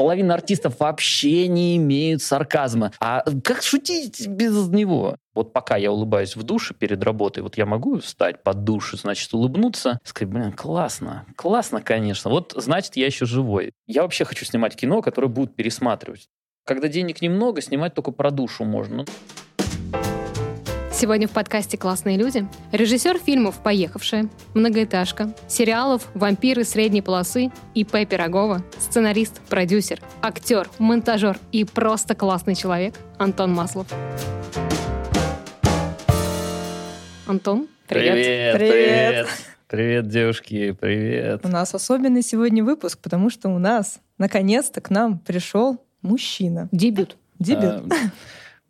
половина артистов вообще не имеют сарказма. А как шутить без него? Вот пока я улыбаюсь в душе перед работой, вот я могу встать под душ, значит, улыбнуться, сказать, блин, классно, классно, конечно. Вот, значит, я еще живой. Я вообще хочу снимать кино, которое будут пересматривать. Когда денег немного, снимать только про душу можно. Сегодня в подкасте «Классные люди» режиссер фильмов «Поехавшая», «Многоэтажка», сериалов «Вампиры средней полосы» И.П. Пирогова, сценарист, продюсер, актер, монтажер и просто классный человек Антон Маслов. Антон, привет. Привет, привет. Привет, девушки, привет. У нас особенный сегодня выпуск, потому что у нас наконец-то к нам пришел мужчина. Дебют. Дебют. А,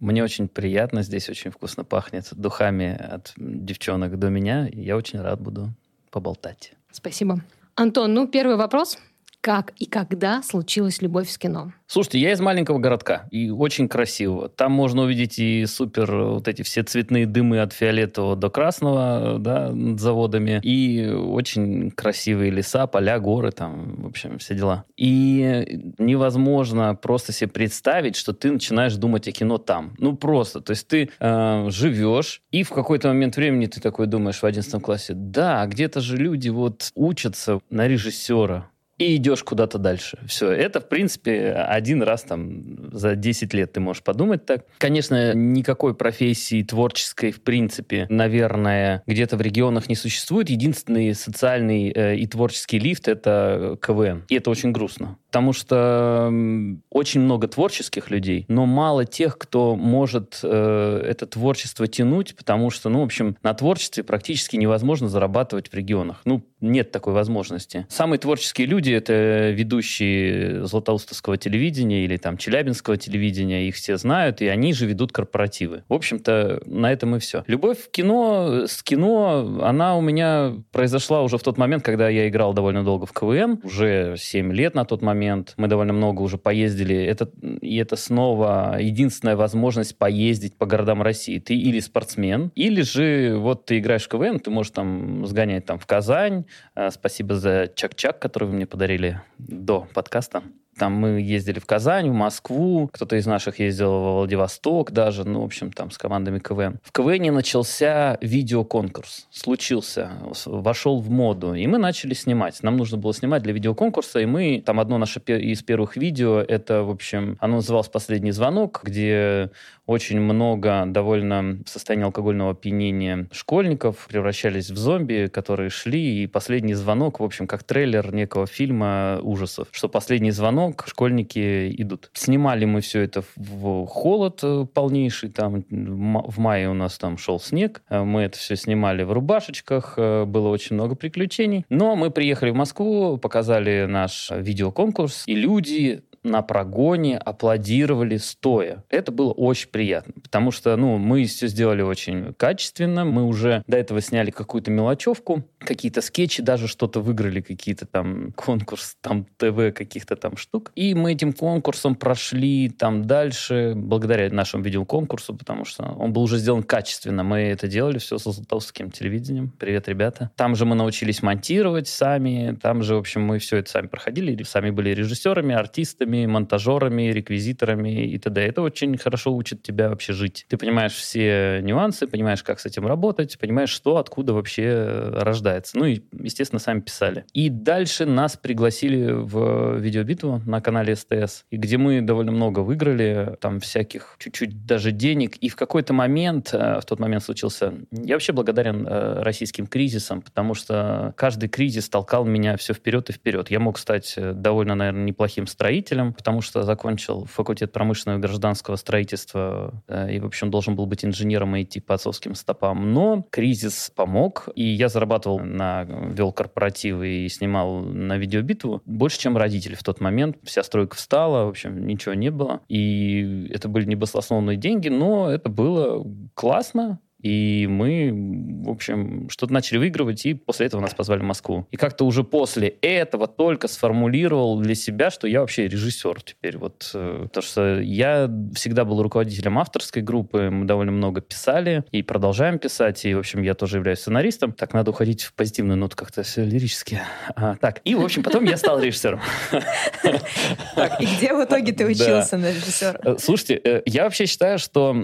Мне очень приятно, здесь очень вкусно пахнет духами от девчонок до меня. Я очень рад буду поболтать. Спасибо. Антон, ну первый вопрос. Как и когда случилась любовь с кино? Слушайте, я из маленького городка, и очень красивого. Там можно увидеть и супер вот эти все цветные дымы от фиолетового до красного, да, над заводами, и очень красивые леса, поля, горы, там, в общем, все дела. И невозможно просто себе представить, что ты начинаешь думать о кино там. Ну, просто. То есть ты э, живешь, и в какой-то момент времени ты такой думаешь в 11 классе, да, где-то же люди вот учатся на режиссера, и идешь куда-то дальше. Все. Это, в принципе, один раз там за 10 лет ты можешь подумать так. Конечно, никакой профессии творческой, в принципе, наверное, где-то в регионах не существует. Единственный социальный э, и творческий лифт — это КВН. И это очень грустно. Потому что очень много творческих людей, но мало тех, кто может э, это творчество тянуть, потому что, ну, в общем, на творчестве практически невозможно зарабатывать в регионах. Ну, нет такой возможности. Самые творческие люди — это ведущие Златоустовского телевидения или там Челябинского телевидения, их все знают, и они же ведут корпоративы. В общем-то, на этом и все. Любовь в кино, с кино, она у меня произошла уже в тот момент, когда я играл довольно долго в КВН, уже 7 лет на тот момент. Мы довольно много уже поездили. Это, и это снова единственная возможность поездить по городам России. Ты или спортсмен, или же вот ты играешь в КВН, ты можешь там сгонять там в Казань. А, Спасибо за чак-чак, который вы мне подарили до подкаста. Там мы ездили в Казань, в Москву, кто-то из наших ездил во Владивосток даже, ну, в общем, там с командами КВН. В КВН начался видеоконкурс, случился, вошел в моду, и мы начали снимать. Нам нужно было снимать для видеоконкурса, и мы, там одно наше из первых видео, это, в общем, оно называлось «Последний звонок», где очень много довольно в состоянии алкогольного опьянения школьников превращались в зомби, которые шли, и последний звонок, в общем, как трейлер некого фильма ужасов, что последний звонок, школьники идут. Снимали мы все это в холод э, полнейший, там в ма- в мае у нас там шел снег, Э, мы это все снимали в рубашечках, э, было очень много приключений. Но мы приехали в Москву, показали наш видеоконкурс, и люди на прогоне аплодировали стоя. Это было очень приятно, потому что, ну, мы все сделали очень качественно, мы уже до этого сняли какую-то мелочевку, какие-то скетчи, даже что-то выиграли, какие-то там конкурс, там ТВ каких-то там штук. И мы этим конкурсом прошли там дальше, благодаря нашему видеоконкурсу, потому что он был уже сделан качественно. Мы это делали все со Златоустовским телевидением. Привет, ребята. Там же мы научились монтировать сами, там же, в общем, мы все это сами проходили, сами были режиссерами, артистами, монтажерами, реквизиторами и т.д. Это очень хорошо учит тебя вообще жить. Ты понимаешь все нюансы, понимаешь, как с этим работать, понимаешь, что откуда вообще э, рождается. Ну и, естественно, сами писали. И дальше нас пригласили в видеобитву на канале СТС, и где мы довольно много выиграли, там всяких чуть-чуть даже денег. И в какой-то момент, э, в тот момент случился... Я вообще благодарен э, российским кризисам, потому что каждый кризис толкал меня все вперед и вперед. Я мог стать довольно, наверное, неплохим строителем, потому что закончил факультет промышленного и гражданского строительства э, и, в общем, должен был быть инженером и идти по отцовским стопам. Но кризис помог, и я зарабатывал на... вел корпоративы и снимал на видеобитву больше, чем родители в тот момент. Вся стройка встала, в общем, ничего не было. И это были небосословные деньги, но это было классно, И мы, в общем, что-то начали выигрывать, и после этого нас позвали в Москву. И как-то уже после этого только сформулировал для себя, что я вообще режиссер теперь. Вот, э, потому что я всегда был руководителем авторской группы, мы довольно много писали и продолжаем писать, и, в общем, я тоже являюсь сценаристом. Так, надо уходить в позитивную ноту как-то все лирически. А, так, и, в общем, потом я стал режиссером. Так, и где в итоге ты учился на режиссера? Э, слушайте, э, я вообще считаю, что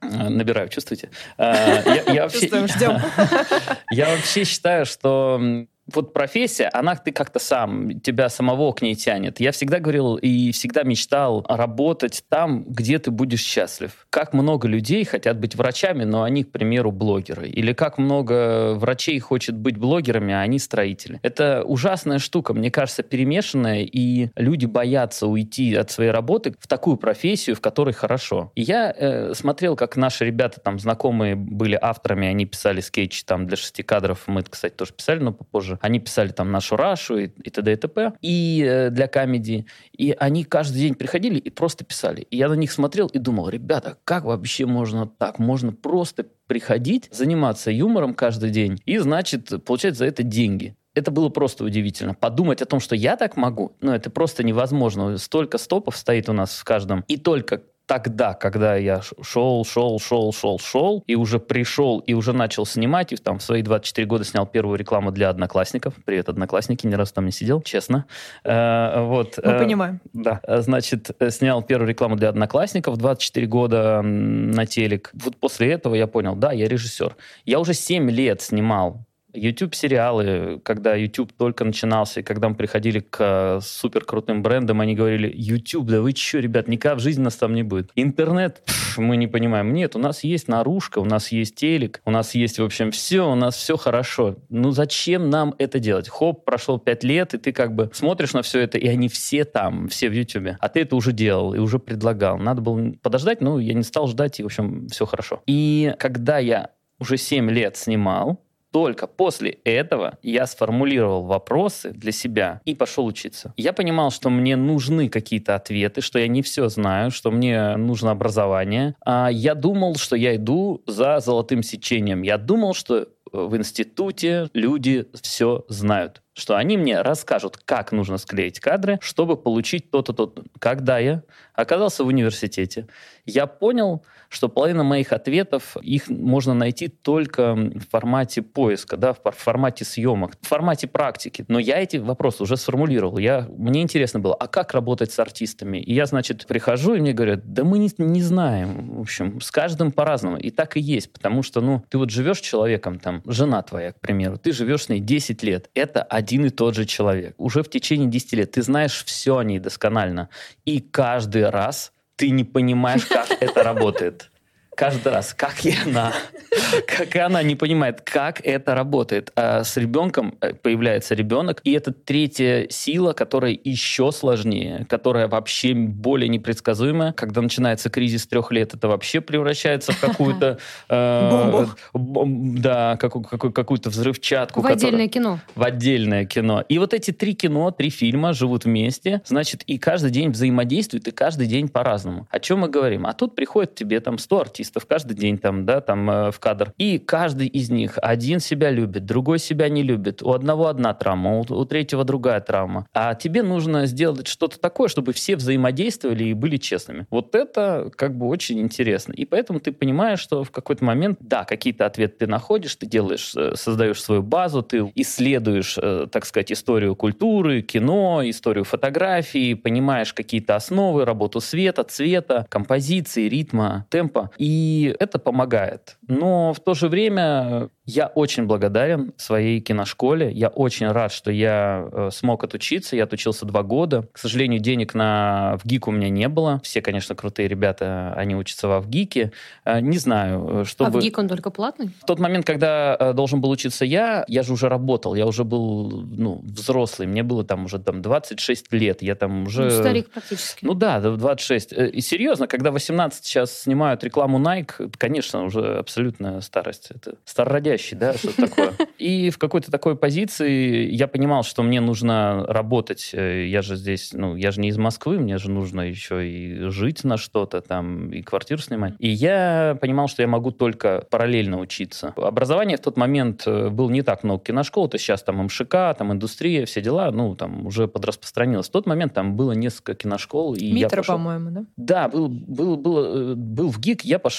Набираю, чувствуете? Я, я вообще, Чувствуем, ждем. Я вообще считаю, что вот профессия, она ты как-то сам, тебя самого к ней тянет. Я всегда говорил и всегда мечтал работать там, где ты будешь счастлив. Как много людей хотят быть врачами, но они, к примеру, блогеры. Или как много врачей хочет быть блогерами, а они строители. Это ужасная штука, мне кажется, перемешанная, и люди боятся уйти от своей работы в такую профессию, в которой хорошо. И я э, смотрел, как наши ребята, там, знакомые были авторами, они писали скетчи там для шести кадров, мы, кстати, тоже писали, но попозже они писали там нашу Рашу и, и т.д. и т.п. И э, для комедии. И они каждый день приходили и просто писали. И я на них смотрел и думал, ребята, как вообще можно так? Можно просто приходить, заниматься юмором каждый день и, значит, получать за это деньги это было просто удивительно. Подумать о том, что я так могу, ну, это просто невозможно. Столько стопов стоит у нас в каждом. И только тогда, когда я шел, шел, шел, шел, шел, и уже пришел, и уже начал снимать, и там в свои 24 года снял первую рекламу для одноклассников. Привет, одноклассники, ни разу там не сидел, честно. Э, вот. Мы э, понимаем. Да. Значит, снял первую рекламу для одноклассников, 24 года на телек. Вот после этого я понял, да, я режиссер. Я уже 7 лет снимал YouTube-сериалы, когда YouTube только начинался, и когда мы приходили к э, супер крутым брендам, они говорили, YouTube, да вы что, ребят, никак в жизни нас там не будет. Интернет, пф, мы не понимаем. Нет, у нас есть наружка, у нас есть телек, у нас есть, в общем, все, у нас все хорошо. Ну зачем нам это делать? Хоп, прошло пять лет, и ты как бы смотришь на все это, и они все там, все в YouTube. А ты это уже делал и уже предлагал. Надо было подождать, но я не стал ждать, и, в общем, все хорошо. И когда я уже 7 лет снимал, только после этого я сформулировал вопросы для себя и пошел учиться. Я понимал, что мне нужны какие-то ответы, что я не все знаю, что мне нужно образование. А я думал, что я иду за золотым сечением. Я думал, что в институте люди все знают что они мне расскажут, как нужно склеить кадры, чтобы получить то-то, то-то. Когда я оказался в университете, я понял, что половина моих ответов, их можно найти только в формате поиска, да, в формате съемок, в формате практики. Но я эти вопросы уже сформулировал. Я, мне интересно было, а как работать с артистами? И я, значит, прихожу, и мне говорят, да мы не, не знаем. В общем, с каждым по-разному. И так и есть, потому что, ну, ты вот живешь с человеком, там, жена твоя, к примеру, ты живешь с ней 10 лет. Это один и тот же человек. Уже в течение 10 лет ты знаешь все о ней досконально. И каждый раз ты не понимаешь, как это работает каждый раз, как и она, как и она не понимает, как это работает. А с ребенком э, появляется ребенок, и это третья сила, которая еще сложнее, которая вообще более непредсказуемая. Когда начинается кризис трех лет, это вообще превращается в какую-то... Э, да, какую-то взрывчатку. В отдельное кино. В отдельное кино. И вот эти три кино, три фильма живут вместе, значит, и каждый день взаимодействуют, и каждый день по-разному. О чем мы говорим? А тут приходит тебе там 100 артистов, артистов каждый день там, да, там э, в кадр. И каждый из них, один себя любит, другой себя не любит. У одного одна травма, у, у третьего другая травма. А тебе нужно сделать что-то такое, чтобы все взаимодействовали и были честными. Вот это как бы очень интересно. И поэтому ты понимаешь, что в какой-то момент, да, какие-то ответы ты находишь, ты делаешь, э, создаешь свою базу, ты исследуешь, э, так сказать, историю культуры, кино, историю фотографии, понимаешь какие-то основы, работу света, цвета, композиции, ритма, темпа. И и это помогает. Но в то же время я очень благодарен своей киношколе. Я очень рад, что я э, смог отучиться. Я отучился два года. К сожалению, денег на в ГИК у меня не было. Все, конечно, крутые ребята, они учатся во ВГИКе. Э, не знаю, чтобы... А в ГИК он только платный? В тот момент, когда э, должен был учиться я, я же уже работал. Я уже был ну, взрослый. Мне было там уже там, 26 лет. Я там уже... Ну, старик практически. Ну да, 26. И серьезно, когда 18 сейчас снимают рекламу Nike, конечно, уже абсолютная старость. Это старородящий, да, что такое. И в какой-то такой позиции я понимал, что мне нужно работать. Э, я же здесь, ну, я же не из Москвы, мне же нужно еще и жить на что-то там, и квартиру снимать. И я понимал, что я могу только параллельно учиться. Образование в тот момент э, было не так много киношкол, это сейчас там МШК, там индустрия, все дела, ну, там уже подраспространилось. В тот момент там было несколько киношкол. И Митра, пошел... по-моему, да? Да, был, был, был, э, был в ГИК, я пошел,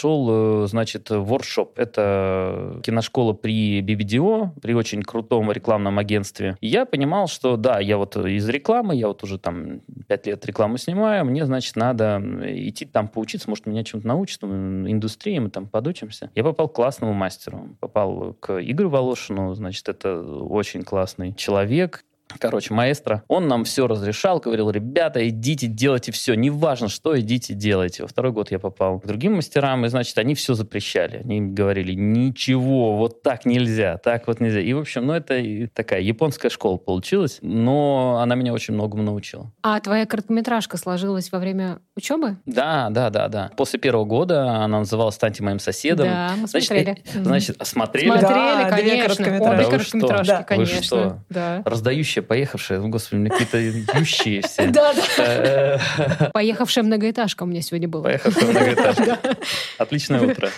значит, в воркшоп. Это киношкола при BBDO, при очень крутом рекламном агентстве. И я понимал, что да, я вот из рекламы, я вот уже там пять лет рекламу снимаю, мне, значит, надо идти там поучиться, может, меня чем-то научат, индустрии, мы там подучимся. Я попал к классному мастеру, попал к Игорю Волошину, значит, это очень классный человек, короче, маэстро, он нам все разрешал, говорил, ребята, идите, делайте все, неважно что, идите, делайте. Во второй год я попал к другим мастерам, и, значит, они все запрещали. Они говорили, ничего, вот так нельзя, так вот нельзя. И, в общем, ну, это такая японская школа получилась, но она меня очень многому научила. А твоя короткометражка сложилась во время учебы? Да, да, да, да. После первого года она называлась «Станьте моим соседом». Да, мы значит, смотрели. Э, значит, смотрели? Смотрели, да, конечно. Две короткометражки. Обе короткометражки, да. конечно. Вы что? Да. Раздающие, поехавшие, ну, господи, мне какие-то ющие все. Да, да. Поехавшая многоэтажка у меня сегодня была. Поехавшая многоэтажка. Отличное утро.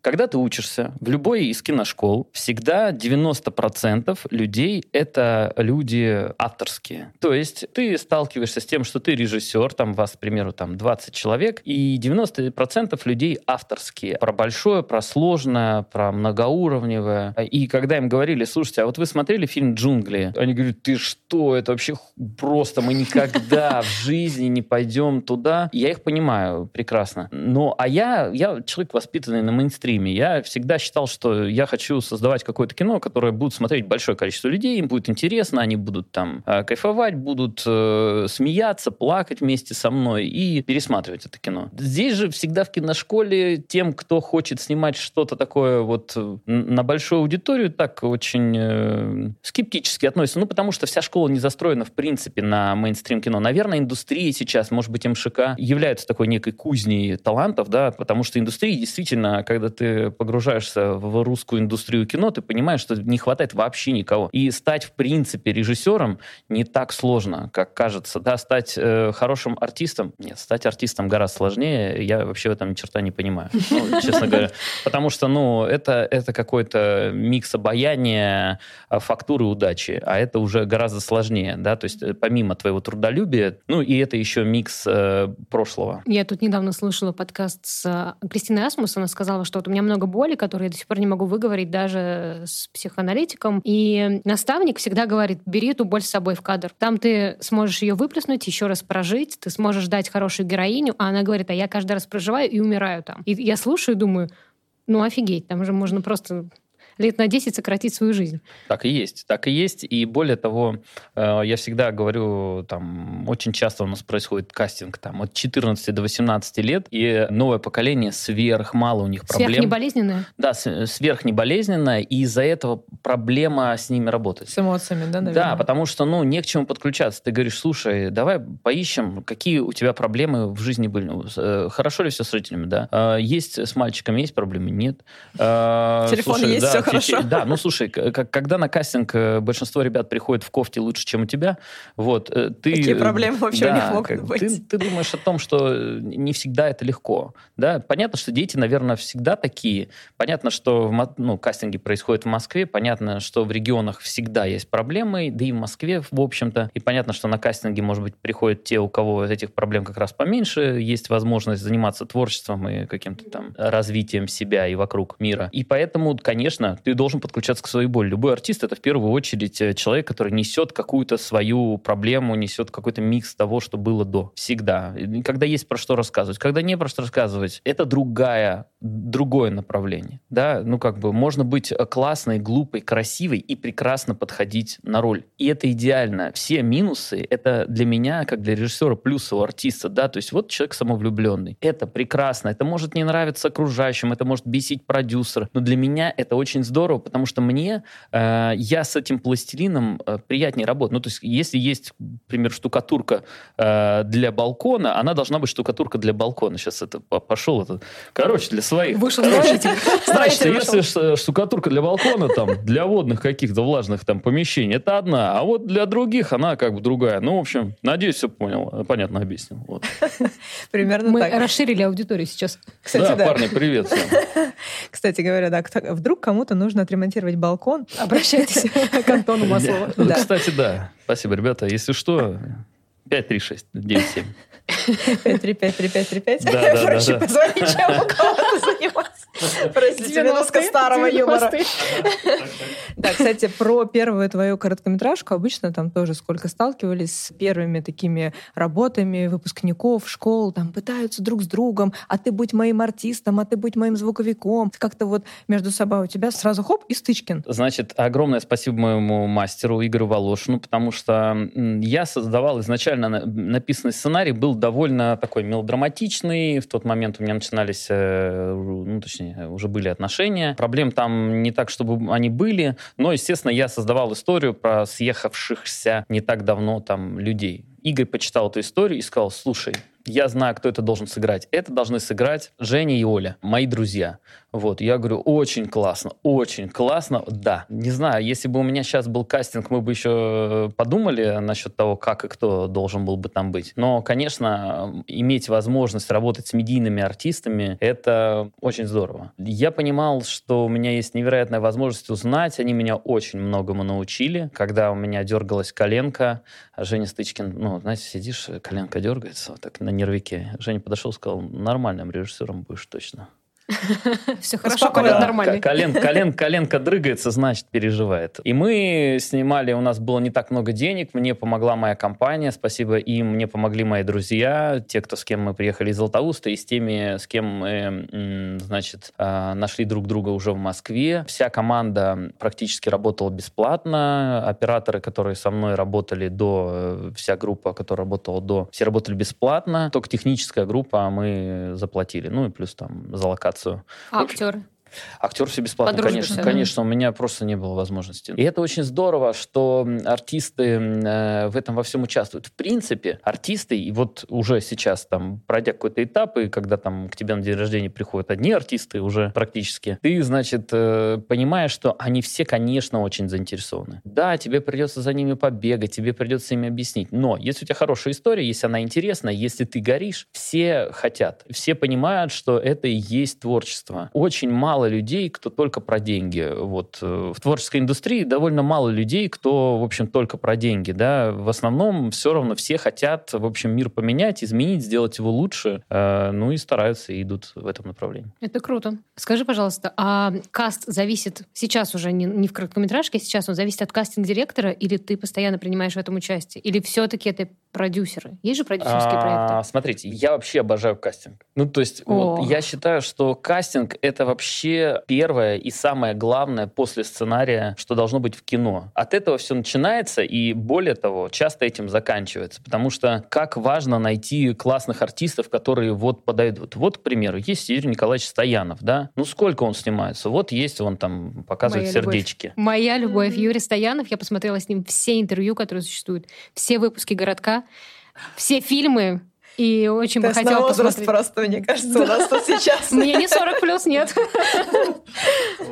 Когда ты учишься в любой из киношкол, всегда 90% людей — это люди авторские. То есть ты сталкиваешься с тем, что ты режиссер, там вас, к примеру, там 20 человек, и 90% людей авторские. Про большое, про сложное, про многоуровневое. И когда им говорили, слушайте, а вот вы смотрели фильм «Джунгли»? Они говорят, ты что, это вообще просто, мы никогда в жизни не пойдем туда. Я их понимаю прекрасно. Но, а я, я человек, воспитанный на мейнстриме. Я всегда считал, что я хочу создавать какое-то кино, которое будет смотреть большое количество людей, им будет интересно, они будут там э, кайфовать, будут э, смеяться, плакать вместе со мной и пересматривать это кино. Здесь же всегда в киношколе тем, кто хочет снимать что-то такое вот э, на большую аудиторию, так очень э, скептически относятся. Ну, потому что вся школа не застроена, в принципе, на мейнстрим кино. Наверное, индустрия сейчас, может быть, МШК является такой некой кузней талантов, да, потому что индустрия действительно, когда ты погружаешься в русскую индустрию кино, ты понимаешь, что не хватает вообще никого. И стать, в принципе, режиссером не так сложно, как кажется. Да, стать э, хорошим артистом, нет, стать артистом гораздо сложнее. Я вообще в этом ни черта не понимаю, ну, честно говоря. Потому что, ну, это, это какой-то микс обаяния, а, фактуры удачи, а это уже гораздо сложнее, да, то есть э, помимо твоего трудолюбия, ну, и это еще микс э, прошлого. Я тут недавно слушала подкаст с э, Кристиной Асмус, она сказала, что вот у меня много боли, которые я до сих пор не могу выговорить даже с психоаналитиком, и наставник всегда говорит, бери эту боль с собой в кадр. Там ты сможешь ее выплеснуть, еще раз прожить, ты сможешь дать хорошую героиню, а она говорит, а я каждый раз проживаю и умираю там. И я слушаю и думаю, ну офигеть, там же можно просто лет на 10 сократить свою жизнь. Так и есть, так и есть. И более того, э, я всегда говорю, там, очень часто у нас происходит кастинг там, от 14 до 18 лет, и новое поколение сверх мало у них проблем. Сверхнеболезненное? Да, сверхнеболезненное, и из-за этого проблема с ними работать. С эмоциями, да, наверное? Да, потому что, ну, не к чему подключаться. Ты говоришь, слушай, давай поищем, какие у тебя проблемы в жизни были. Ну, э, хорошо ли все с родителями, да? Э, есть с мальчиками, есть проблемы? Нет. Телефон слушай, есть, да, все хорошо. Да, ну слушай, когда на кастинг э, большинство ребят приходит в кофте лучше, чем у тебя, вот, э, ты... Какие проблемы вообще да, у них могут быть? Ты, ты думаешь о том, что э, не всегда это легко, да? Понятно, что дети, наверное, всегда такие. Понятно, что в, ну, кастинги происходят в Москве, понятно, что в регионах всегда есть проблемы, да и в Москве, в общем-то. И понятно, что на кастинге, может быть, приходят те, у кого этих проблем как раз поменьше, есть возможность заниматься творчеством и каким-то там развитием себя и вокруг мира. И поэтому, конечно, ты должен подключаться к своей боли. Любой артист — это в первую очередь э, человек, который несет какую-то свою проблему, несет какой-то микс того, что было до. Всегда. Когда есть про что рассказывать. Когда не про что рассказывать, это другая, другое направление. Да? Ну, как бы можно быть э, классной, глупой, красивой и прекрасно подходить на роль. И это идеально. Все минусы — это для меня, как для режиссера, плюсы у артиста. Да? То есть вот человек самовлюбленный. Это прекрасно. Это может не нравиться окружающим, это может бесить продюсера. Но для меня это очень очень здорово, потому что мне, э, я с этим пластилином э, приятнее работать. Ну, то есть, если есть, например, штукатурка э, для балкона, она должна быть штукатурка для балкона. Сейчас это пошел, это, короче, для своих. Вышел строитель. Значит, если штукатурка для балкона, там, для водных каких-то влажных там помещений, это одна, а вот для других она как бы другая. Ну, в общем, надеюсь, все понял, понятно объяснил. Вот. Примерно Мы так. расширили аудиторию сейчас. Кстати, да, да. парни, привет. Кстати говоря, да, вдруг кому-то нужно отремонтировать балкон, обращайтесь к Антону Маслову. Ну, кстати, да. Спасибо, ребята. Если что, 536 97. 5353535. Да, да, Проще позвонить, чем у кого-то заниматься. Простите, минутка старого юмора. Да, кстати, про первую твою короткометражку обычно там тоже сколько сталкивались с первыми такими работами выпускников школ, там пытаются друг с другом, а ты будь моим артистом, а ты будь моим звуковиком. Как-то вот между собой у тебя сразу хоп и Стычкин. Значит, огромное спасибо моему мастеру Игорю Волошину, потому что я создавал изначально написанный сценарий, был довольно такой мелодраматичный. В тот момент у меня начинались, э, ну, точнее, уже были отношения. Проблем там не так, чтобы они были, но, естественно, я создавал историю про съехавшихся не так давно там людей. Игорь почитал эту историю и сказал, слушай, я знаю, кто это должен сыграть. Это должны сыграть Женя и Оля, мои друзья. Вот, я говорю, очень классно, очень классно, да. Не знаю, если бы у меня сейчас был кастинг, мы бы еще подумали насчет того, как и кто должен был бы там быть. Но, конечно, иметь возможность работать с медийными артистами, это очень здорово. Я понимал, что у меня есть невероятная возможность узнать, они меня очень многому научили. Когда у меня дергалась коленка, Женя Стычкин, ну, знаете, сидишь, коленка дергается, вот так на нервике. Женя подошел сказал, нормальным режиссером будешь точно. Все хорошо, колен нормальный. Колен, колен, коленка дрыгается, значит, переживает. И мы снимали, у нас было не так много денег, мне помогла моя компания, спасибо им, мне помогли мои друзья, те, кто с кем мы приехали из Златоуста, и с теми, с кем мы, значит, а, нашли друг друга уже в Москве. Вся команда практически работала бесплатно, операторы, которые со мной работали до, э, вся группа, которая работала до, все работали бесплатно, только техническая группа мы заплатили, ну и плюс там за локацию презентацию. А актеры? Актер все бесплатно, конечно, конечно, у меня просто не было возможности. И это очень здорово, что артисты э, в этом во всем участвуют. В принципе, артисты, и вот уже сейчас там, пройдя какой-то этап, и когда там к тебе на день рождения приходят одни артисты уже практически, ты, значит, э, понимаешь, что они все, конечно, очень заинтересованы. Да, тебе придется за ними побегать, тебе придется им объяснить, но если у тебя хорошая история, если она интересная, если ты горишь, все хотят, все понимают, что это и есть творчество. Очень мало мало людей, кто только про деньги. Вот э, в творческой индустрии довольно мало людей, кто, в общем, только про деньги, да. В основном все равно все хотят, в общем, мир поменять, изменить, сделать его лучше, э, ну и стараются и идут в этом направлении. Это круто. Скажи, пожалуйста, а каст зависит сейчас уже не, не в короткометражке, сейчас он зависит от кастинг-директора, или ты постоянно принимаешь в этом участие? Или все-таки это продюсеры? Есть же продюсерские а, проекты? Смотрите, я вообще обожаю кастинг. Ну, то есть, вот, я считаю, что кастинг — это вообще первое и самое главное после сценария, что должно быть в кино. От этого все начинается, и более того, часто этим заканчивается, потому что как важно найти классных артистов, которые вот подойдут. Вот, к примеру, есть Юрий Николаевич Стоянов, да? Ну, сколько он снимается? Вот есть он там, показывает Моя сердечки. Любовь. Моя любовь. Юрий Стоянов, я посмотрела с ним все интервью, которые существуют, все выпуски «Городка», все фильмы, и очень бы хотела на возраст посмотреть. просто, мне кажется, у нас тут сейчас. Мне не 40 плюс, нет.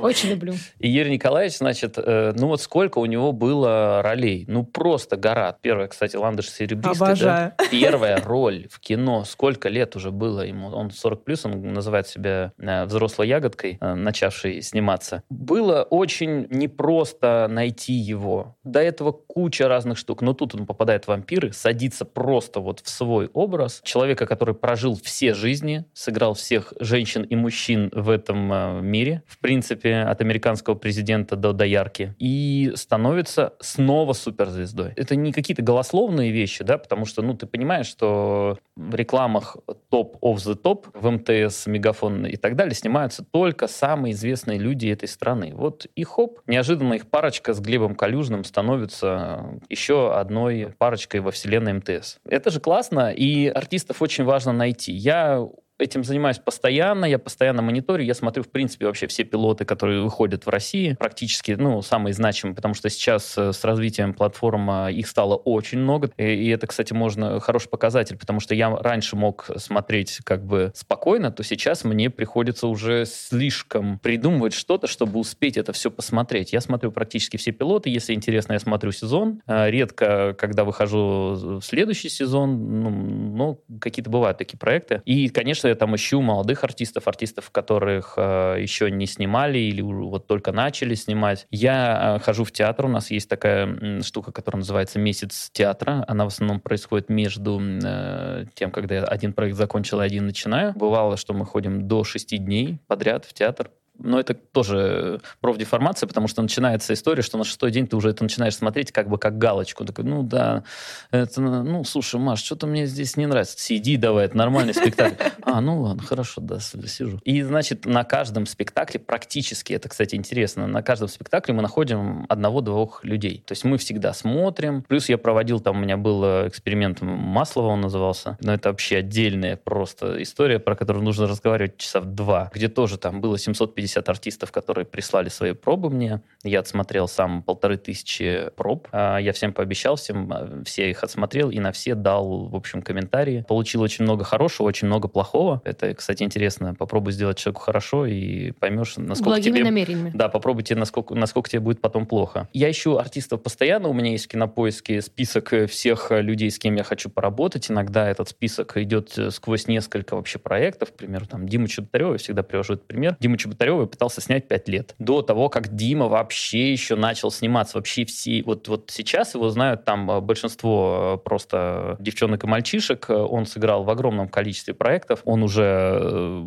Очень люблю. И Юрий Николаевич, значит, э, ну вот сколько у него было ролей? Ну просто гора. Первая, кстати, Ландыш серебристый. Обожаю. Да? Первая роль в кино. Сколько лет уже было ему? Он 40 плюс, он называет себя э, взрослой ягодкой, э, начавшей сниматься. Было очень непросто найти его. До этого куча разных штук. Но тут он попадает в вампиры, садится просто вот в свой образ, образ человека, который прожил все жизни, сыграл всех женщин и мужчин в этом э, мире, в принципе, от американского президента до доярки, и становится снова суперзвездой. Это не какие-то голословные вещи, да, потому что, ну, ты понимаешь, что в рекламах топ of the top, в МТС, Мегафон и так далее снимаются только самые известные люди этой страны. Вот и хоп, неожиданно их парочка с Глебом Калюжным становится еще одной парочкой во вселенной МТС. Это же классно, и артистов очень важно найти. Я этим занимаюсь постоянно, я постоянно мониторю, я смотрю, в принципе, вообще все пилоты, которые выходят в России, практически, ну, самые значимые, потому что сейчас э, с развитием платформ э, их стало очень много, и, и это, кстати, можно хороший показатель, потому что я раньше мог смотреть как бы спокойно, то сейчас мне приходится уже слишком придумывать что-то, чтобы успеть это все посмотреть. Я смотрю практически все пилоты, если интересно, я смотрю сезон. Э, редко, когда выхожу в следующий сезон, ну, ну какие-то бывают такие проекты. И, конечно, я там ищу молодых артистов, артистов, которых э, еще не снимали или вот только начали снимать. Я э, хожу в театр, у нас есть такая штука, которая называется «Месяц театра». Она в основном происходит между э, тем, когда я один проект закончил и один начинаю. Бывало, что мы ходим до шести дней подряд в театр но это тоже профдеформация, потому что начинается история, что на шестой день ты уже это начинаешь смотреть как бы как галочку. Такой, ну да, это, ну, слушай, Маш, что-то мне здесь не нравится. Сиди давай, это нормальный спектакль. А, ну ладно, хорошо, да, сижу. И, значит, на каждом спектакле практически, это, кстати, интересно, на каждом спектакле мы находим одного-двух людей. То есть мы всегда смотрим. Плюс я проводил, там у меня был э, эксперимент Маслова, он назывался. Но это вообще отдельная просто история, про которую нужно разговаривать часа в два, где тоже там было 750 150 артистов, которые прислали свои пробы мне. Я отсмотрел сам полторы тысячи проб. А, я всем пообещал, всем а, все их отсмотрел и на все дал, в общем, комментарии. Получил очень много хорошего, очень много плохого. Это, кстати, интересно. Попробуй сделать человеку хорошо и поймешь, насколько Благими тебе... намерениями. Да, попробуйте, насколько, насколько тебе будет потом плохо. Я ищу артистов постоянно. У меня есть в кинопоиске список всех людей, с кем я хочу поработать. Иногда этот список идет сквозь несколько вообще проектов. К примеру, там Дима Чеботарева, я всегда привожу этот пример. Дима Чеботарева Кузнецова пытался снять пять лет. До того, как Дима вообще еще начал сниматься. Вообще все... Вот, вот сейчас его знают там э, большинство э, просто девчонок и мальчишек. Он сыграл в огромном количестве проектов. Он уже э,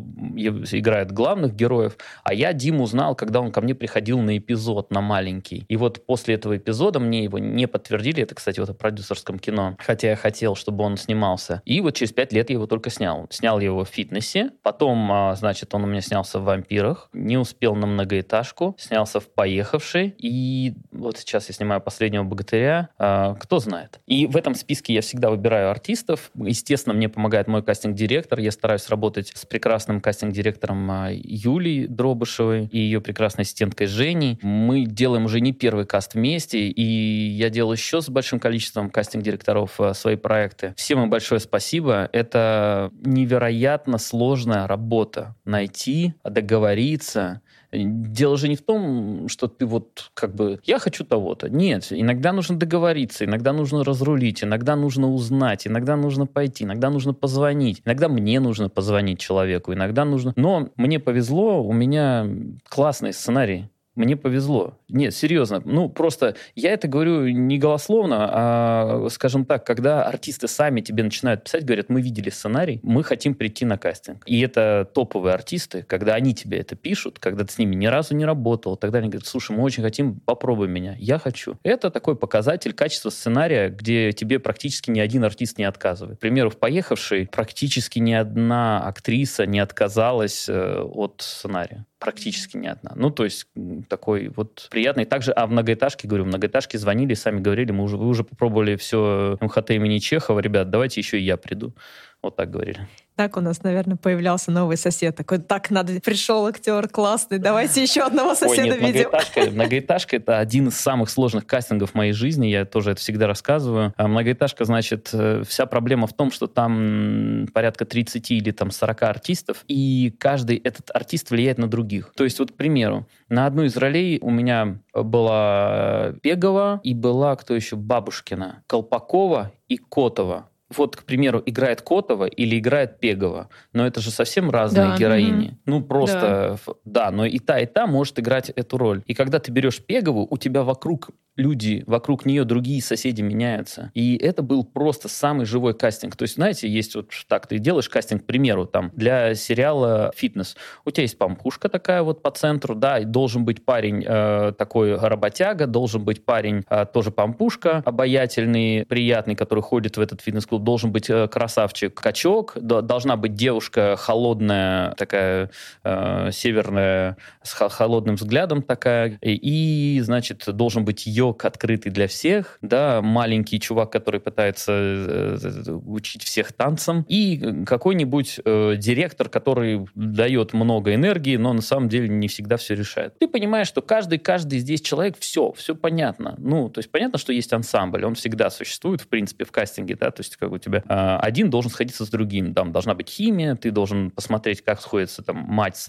играет главных героев. А я Диму знал, когда он ко мне приходил на эпизод, на маленький. И вот после этого эпизода мне его не подтвердили. Это, кстати, вот в продюсерском кино. Хотя я хотел, чтобы он снимался. И вот через пять лет я его только снял. Снял его в фитнесе. Потом, а, значит, он у меня снялся в «Вампирах» не успел на многоэтажку, снялся в «Поехавший», и вот сейчас я снимаю «Последнего богатыря», а, кто знает. И в этом списке я всегда выбираю артистов. Естественно, мне помогает мой кастинг-директор. Я стараюсь работать с прекрасным кастинг-директором а, Юлией Дробышевой и ее прекрасной ассистенткой Женей. Мы делаем уже не первый каст вместе, и я делал еще с большим количеством кастинг-директоров а, свои проекты. Всем им большое спасибо. Это невероятно сложная работа. Найти, договориться, добиться. Дело же не в том, что ты вот как бы «я хочу того-то». Нет, иногда нужно договориться, иногда нужно разрулить, иногда нужно узнать, иногда нужно пойти, иногда нужно позвонить, иногда мне нужно позвонить человеку, иногда нужно... Но мне повезло, у меня классный сценарий мне повезло. Нет, серьезно. Ну, просто я это говорю не голословно, а, скажем так, когда артисты сами тебе начинают писать, говорят, мы видели сценарий, мы хотим прийти на кастинг. И это топовые артисты, когда они тебе это пишут, когда ты с ними ни разу не работал, тогда они говорят, слушай, мы очень хотим, попробуй меня. Я хочу. Это такой показатель качества сценария, где тебе практически ни один артист не отказывает. К примеру, в «Поехавшей» практически ни одна актриса не отказалась э, от сценария практически ни одна. Ну, то есть такой вот приятный. Также, а в многоэтажке, говорю, в многоэтажке звонили, сами говорили, мы уже, вы уже попробовали все МХТ имени Чехова, ребят, давайте еще и я приду. Вот так говорили. Так у нас, наверное, появлялся новый сосед. Такой, так, надо, пришел актер классный, давайте еще одного соседа Ой, нет, видим. Многоэтажка, многоэтажка — это один из самых сложных кастингов моей жизни, я тоже это всегда рассказываю. А многоэтажка, значит, э, вся проблема в том, что там порядка 30 или там 40 артистов, и каждый этот артист влияет на других. То есть вот, к примеру, на одну из ролей у меня была Пегова и была, кто еще, Бабушкина, Колпакова и Котова вот, к примеру, играет Котова или играет Пегова, но это же совсем разные да. героини. Угу. Ну, просто, да. да, но и та, и та может играть эту роль. И когда ты берешь Пегову, у тебя вокруг люди, вокруг нее другие соседи меняются. И это был просто самый живой кастинг. То есть, знаете, есть вот так, ты делаешь кастинг, к примеру, там, для сериала «Фитнес». У тебя есть пампушка такая вот по центру, да, и должен быть парень э, такой работяга, должен быть парень э, тоже пампушка, обаятельный, приятный, который ходит в этот фитнес-клуб, должен быть э, красавчик-качок, должна быть девушка холодная, такая э, северная, с холодным взглядом такая, и, значит, должен быть ее новичок, открытый для всех, да, маленький чувак, который пытается э, э, учить всех танцам, и какой-нибудь э, директор, который дает много энергии, но на самом деле не всегда все решает. Ты понимаешь, что каждый, каждый здесь человек, все, все понятно. Ну, то есть понятно, что есть ансамбль, он всегда существует, в принципе, в кастинге, да, то есть как у тебя э, один должен сходиться с другим, там должна быть химия, ты должен посмотреть, как сходится там мать с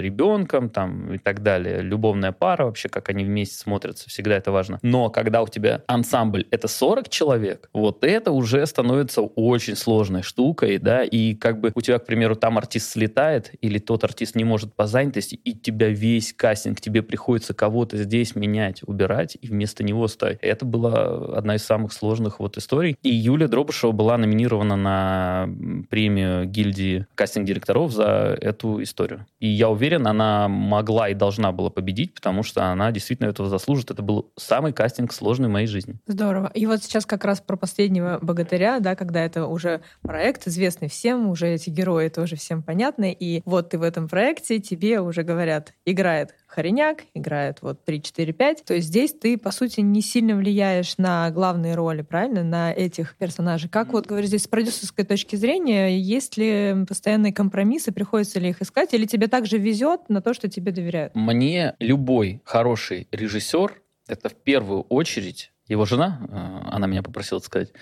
ребенком, там и так далее, любовная пара вообще, как они вместе смотрятся, всегда это важно. Но когда у тебя ансамбль это 40 человек, вот это уже становится очень сложной штукой, да, и как бы у тебя, к примеру, там артист слетает, или тот артист не может по занятости, и тебя весь кастинг, тебе приходится кого-то здесь менять, убирать, и вместо него ставить. Это была одна из самых сложных вот историй. И Юлия Дробышева была номинирована на премию гильдии кастинг-директоров за эту историю. И я уверен, она могла и должна была победить, потому что она действительно этого заслужит. Это был самый кастинг сложный в моей жизни. Здорово. И вот сейчас как раз про последнего богатыря, да, когда это уже проект известный всем, уже эти герои тоже всем понятны, и вот ты в этом проекте, тебе уже говорят, играет Хореняк, играет вот 3, 4, 5. То есть здесь ты, по сути, не сильно влияешь на главные роли, правильно, на этих персонажей. Как вот, говоришь, здесь с продюсерской точки зрения, есть ли постоянные компромиссы, приходится ли их искать, или тебе также везет на то, что тебе доверяют? Мне любой хороший режиссер это в первую очередь его жена, э, она меня попросила сказать,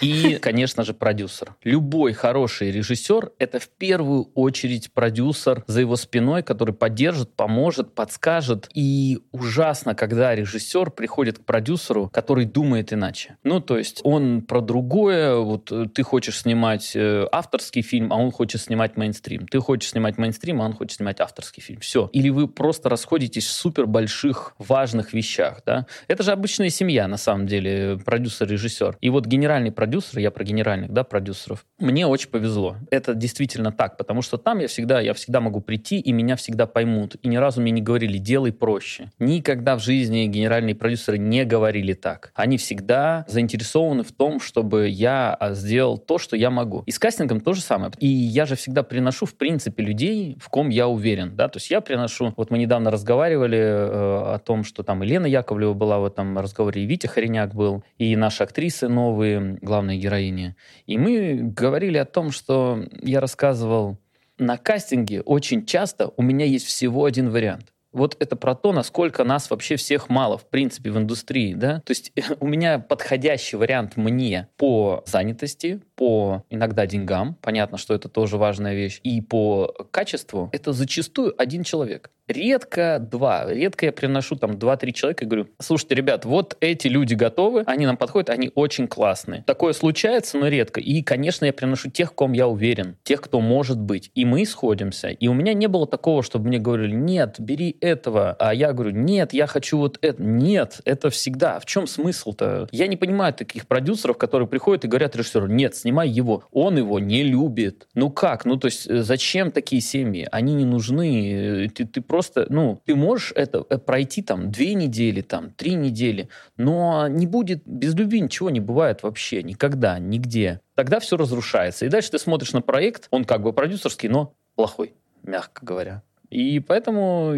и, конечно же, продюсер. Любой хороший режиссер — это в первую очередь продюсер за его спиной, который поддержит, поможет, подскажет. И ужасно, когда режиссер приходит к продюсеру, который думает иначе. Ну, то есть он про другое, вот э, ты хочешь снимать э, авторский фильм, а он хочет снимать мейнстрим. Ты хочешь снимать мейнстрим, а он хочет снимать авторский фильм. Все. Или вы просто расходитесь в супер больших, важных вещах, да. Это же обычная семья, на самом деле, продюсер-режиссер. И вот генеральный продюсер продюсеры, я про генеральных, да, продюсеров, мне очень повезло. Это действительно так, потому что там я всегда, я всегда могу прийти, и меня всегда поймут. И ни разу мне не говорили, делай проще. Никогда в жизни генеральные продюсеры не говорили так. Они всегда заинтересованы в том, чтобы я а, сделал то, что я могу. И с кастингом то же самое. И я же всегда приношу, в принципе, людей, в ком я уверен, да, то есть я приношу, вот мы недавно разговаривали э, о том, что там Елена Яковлева была в этом разговоре, и Витя Хореняк был, и наши актрисы новые, главной героини. И мы говорили о том, что я рассказывал на кастинге очень часто у меня есть всего один вариант. Вот это про то, насколько нас вообще всех мало, в принципе, в индустрии, да. То есть у меня подходящий вариант мне по занятости, по иногда деньгам, понятно, что это тоже важная вещь, и по качеству, это зачастую один человек. Редко два. Редко я приношу там два-три человека и говорю, слушайте, ребят, вот эти люди готовы, они нам подходят, они очень классные. Такое случается, но редко. И, конечно, я приношу тех, ком я уверен, тех, кто может быть. И мы сходимся. И у меня не было такого, чтобы мне говорили, нет, бери этого. А я говорю, нет, я хочу вот это. Нет, это всегда. В чем смысл-то? Я не понимаю таких продюсеров, которые приходят и говорят режиссеру, нет, снимай его. Он его не любит. Ну как? Ну то есть э, зачем такие семьи? Они не нужны. Э, ты, ты просто, ну, ты можешь это э, пройти там две недели, там три недели, но не будет, без любви ничего не бывает вообще, никогда, нигде. Тогда все разрушается. И дальше ты смотришь на проект, он как бы продюсерский, но плохой, мягко говоря. И поэтому,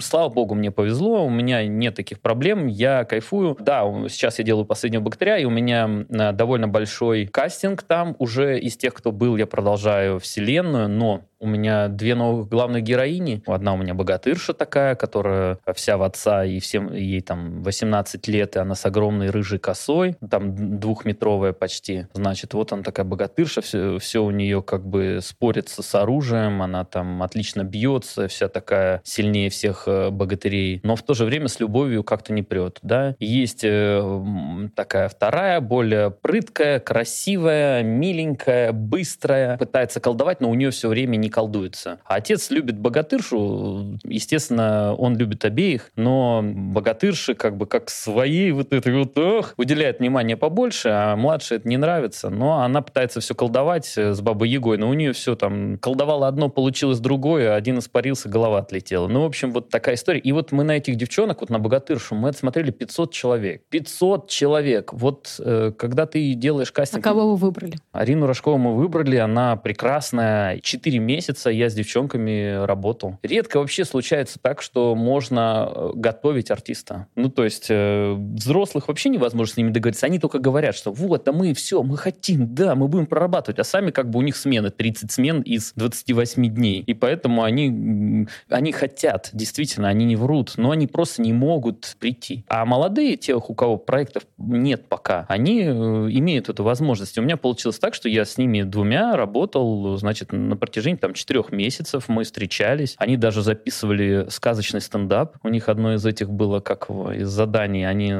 слава богу, мне повезло, у меня нет таких проблем, я кайфую. Да, сейчас я делаю «Последнего богатыря», и у меня довольно большой кастинг там уже из тех, кто был, я продолжаю вселенную, но у меня две новых главных героини. Одна у меня богатырша такая, которая вся в отца, и всем ей там 18 лет, и она с огромной рыжей косой, там двухметровая почти. Значит, вот она такая богатырша, все, все у нее как бы спорится с оружием, она там отлично бьется, вся такая сильнее всех э, богатырей, но в то же время с любовью как-то не прет, да. Есть э, такая вторая, более прыткая, красивая, миленькая, быстрая, пытается колдовать, но у нее все время не колдуется. А отец любит богатыршу, естественно, он любит обеих, но богатырши как бы как своей вот этой вот ох, уделяет внимание побольше, а младшей это не нравится. Но она пытается все колдовать э, с бабой Егой, но у нее все там колдовало одно, получилось другое, один испарился, голова отлетела. Ну, в общем, вот такая история. И вот мы на этих девчонок, вот на богатыршу, мы отсмотрели 500 человек. 500 человек. Вот э, когда ты делаешь кастинг... А кого вы выбрали? Арину Рожкову мы выбрали, она прекрасная. Четыре месяца месяца я с девчонками работал. Редко вообще случается так, что можно э, готовить артиста. Ну, то есть э, взрослых вообще невозможно с ними договориться. Они только говорят, что вот, а мы все, мы хотим, да, мы будем прорабатывать. А сами как бы у них смены, 30 смен из 28 дней. И поэтому они, они хотят, действительно, они не врут, но они просто не могут прийти. А молодые, тех, у кого проектов нет пока, они э, имеют эту возможность. У меня получилось так, что я с ними двумя работал, значит, на протяжении там четырех месяцев мы встречались. Они даже записывали сказочный стендап. У них одно из этих было как из заданий. Они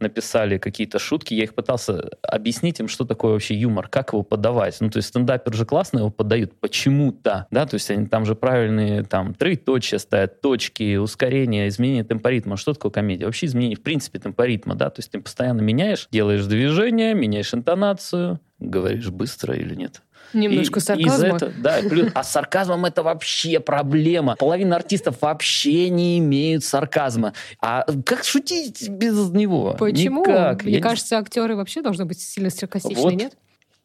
написали какие-то шутки. Я их пытался объяснить им, что такое вообще юмор, как его подавать. Ну, то есть стендапер же классно его подают почему-то, да, то есть они там же правильные там троеточия ставят, точки, ускорение, изменение темпоритма. Что такое комедия? Вообще изменение, в принципе, темпоритма, да, то есть ты постоянно меняешь, делаешь движение, меняешь интонацию, говоришь быстро или нет. Немножко и, сарказма. Из этого, да, плюс, а с сарказмом это вообще проблема. Половина артистов вообще не имеют сарказма. А как шутить без него? Почему? Никак. Мне Я кажется, не... актеры вообще должны быть сильно саркастичны, вот, нет?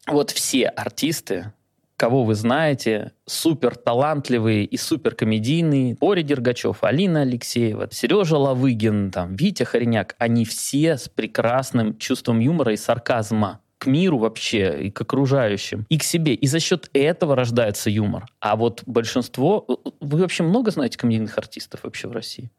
Вот все артисты, кого вы знаете, супер талантливые и супер комедийные, Боря Дергачев, Алина Алексеева, Сережа Лавыгин, там, Витя Хореняк, они все с прекрасным чувством юмора и сарказма к миру вообще и к окружающим, и к себе. И за счет этого рождается юмор. А вот большинство... Вы вообще много знаете комедийных артистов вообще в России?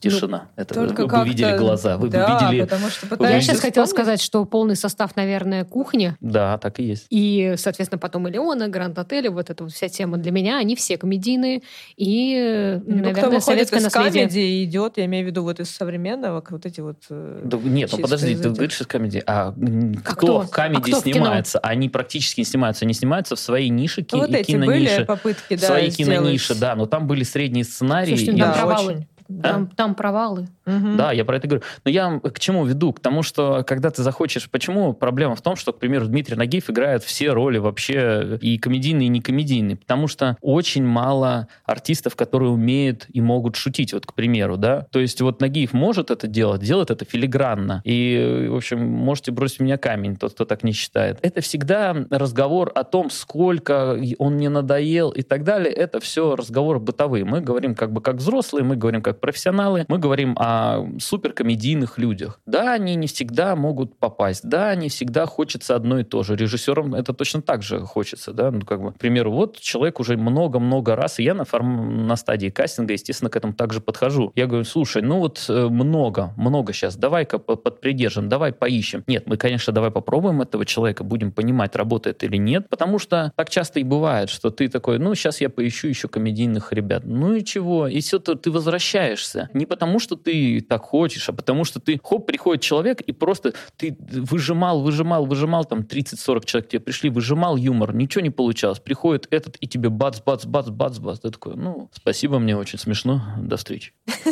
Тишина. Ну, это только вы бы видели глаза, вы да, бы видели... потому что потому Я сейчас хотела сказать, что полный состав, наверное, кухня. Да, так и есть. И, соответственно, потом Элеона, Гранд Отель, вот эта вот вся тема для меня, они все комедийные. И, ну, наверное, кто советское из наследие. комедии идет, я имею в виду вот из современного, вот эти вот... Э, да, нет, ну подожди, ты говоришь из комедии. А, а кто, в комедии а кто снимается? В они практически не снимаются. Они снимаются в своей нише, ну, вот эти кинонише. были попытки, да, своей кинонише, да. Но там были средние сценарии. Слушайте, и... да, провалы. Очень. Там, а? там провалы. Угу. Да, я про это говорю. Но я к чему веду? К тому, что когда ты захочешь... Почему проблема в том, что, к примеру, Дмитрий Нагиев играет все роли вообще и комедийные, и некомедийные? Потому что очень мало артистов, которые умеют и могут шутить, вот, к примеру, да? То есть вот Нагиев может это делать, делает это филигранно. И, в общем, можете бросить меня камень, тот, кто так не считает. Это всегда разговор о том, сколько он не надоел и так далее. Это все разговоры бытовые. Мы говорим как бы как взрослые, мы говорим как профессионалы, мы говорим о суперкомедийных людях. Да, они не всегда могут попасть, да, не всегда хочется одно и то же. Режиссерам это точно так же хочется, да, ну, как бы, к примеру, вот человек уже много-много раз, и я на, форм... на стадии кастинга, естественно, к этому также подхожу. Я говорю, слушай, ну вот э, много, много сейчас, давай-ка подпридержим, давай поищем. Нет, мы, конечно, давай попробуем этого человека, будем понимать, работает или нет, потому что так часто и бывает, что ты такой, ну, сейчас я поищу еще комедийных ребят. Ну и чего? И все, ты возвращаешься. Не потому, что ты так хочешь, а потому что ты, хоп, приходит человек, и просто ты выжимал, выжимал, выжимал, там 30-40 человек тебе пришли, выжимал юмор, ничего не получалось. Приходит этот, и тебе бац, бац, бац, бац, бац. Ты такой, ну, спасибо, мне очень смешно, до встречи.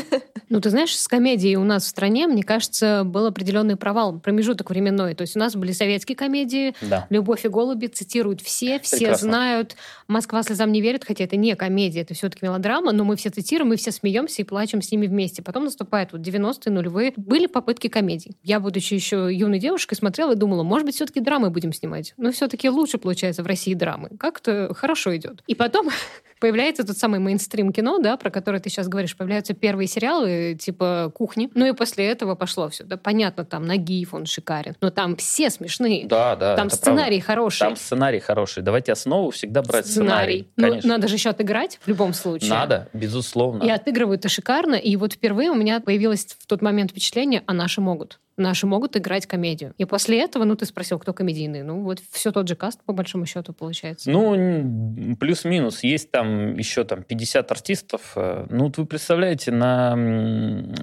Ну, ты знаешь, с комедией у нас в стране, мне кажется, был определенный провал, промежуток временной. То есть у нас были советские комедии, да. «Любовь и голуби» цитируют все, все Прекрасно. знают. «Москва слезам не верит», хотя это не комедия, это все-таки мелодрама, но мы все цитируем, мы все смеемся и плачем с ними вместе. Потом наступает вот 90-е, нулевые. Были попытки комедий. Я, будучи еще юной девушкой, смотрела и думала, может быть, все-таки драмы будем снимать. Но все-таки лучше получается в России драмы. Как-то хорошо идет. И потом появляется тот самый мейнстрим кино, да, про который ты сейчас говоришь, появляются первые сериалы типа «Кухни». Ну и после этого пошло все. Да, понятно, там Нагиев, он шикарен. Но там все смешные. Да, да. Там сценарий правда. хороший. Там сценарий хороший. Давайте основу всегда брать сценарий. сценарий. Ну, надо же еще отыграть в любом случае. Надо, безусловно. И отыгрывают это шикарно. И вот впервые у меня появилось в тот момент впечатление, а наши могут наши могут играть комедию. И после этого, ну, ты спросил, кто комедийный. Ну, вот все тот же каст, по большому счету, получается. Ну, плюс-минус. Есть там еще там 50 артистов. Э, ну, вот вы представляете, на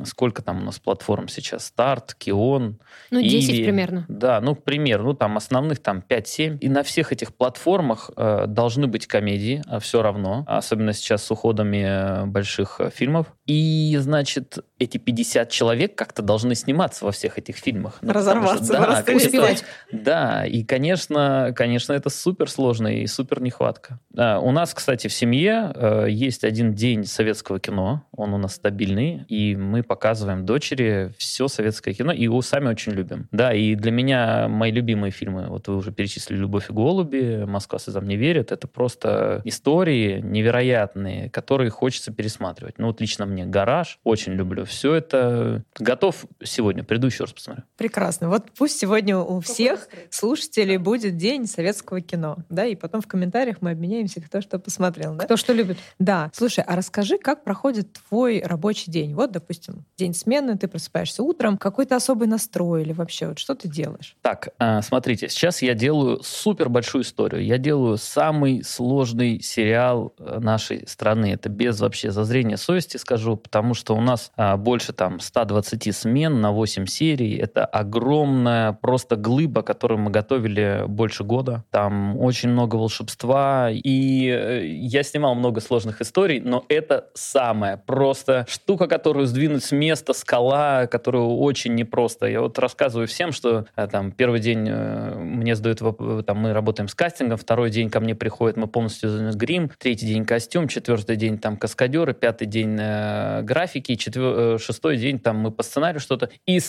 сколько там у нас платформ сейчас? Старт, Кион, Ну, 10 Иви. примерно. Да, ну, к примеру, ну, там основных там 5-7. И на всех этих платформах э, должны быть комедии, а все равно. Особенно сейчас с уходами э, больших э, фильмов. И, значит, эти 50 человек как-то должны сниматься во всех этих этих фильмах. Ну, Разорваться, что, да, успевать. Да, и, конечно, конечно, это супер сложно и супер нехватка. Да, у нас, кстати, в семье э, есть один день советского кино, он у нас стабильный, и мы показываем дочери все советское кино, и его сами очень любим. Да, и для меня мои любимые фильмы, вот вы уже перечислили «Любовь и голуби», «Москва слезам не верит», это просто истории невероятные, которые хочется пересматривать. Ну вот лично мне «Гараж» очень люблю. Все это готов сегодня, приду еще раз посмотрю. Прекрасно. Вот пусть сегодня у всех слушателей будет день советского кино, да, и потом в комментариях мы обменяемся, кто что посмотрел, да? Кто что любит. Да. Слушай, а расскажи, как проходит твой рабочий день? Вот, допустим, день смены, ты просыпаешься утром, какой-то особый настрой или вообще вот что ты делаешь? Так, а, смотрите, сейчас я делаю супер большую историю. Я делаю самый сложный сериал э, нашей страны. Это без вообще зазрения совести скажу, потому что у нас а, больше там 120 смен на 8 серий. Это огромная просто глыба, которую мы готовили больше года. Там очень много волшебства. И э, я снимал много сложных историй, но это самая просто штука, которую сдвинуть с места, скала, которую очень непросто. Я вот рассказываю всем, что э, там первый день э, мне задают, там мы работаем с кастингом, второй день ко мне приходит, мы полностью грим, третий день костюм, четвертый день там каскадеры, пятый день э, графики, четвер... шестой день там мы по сценарию что-то, и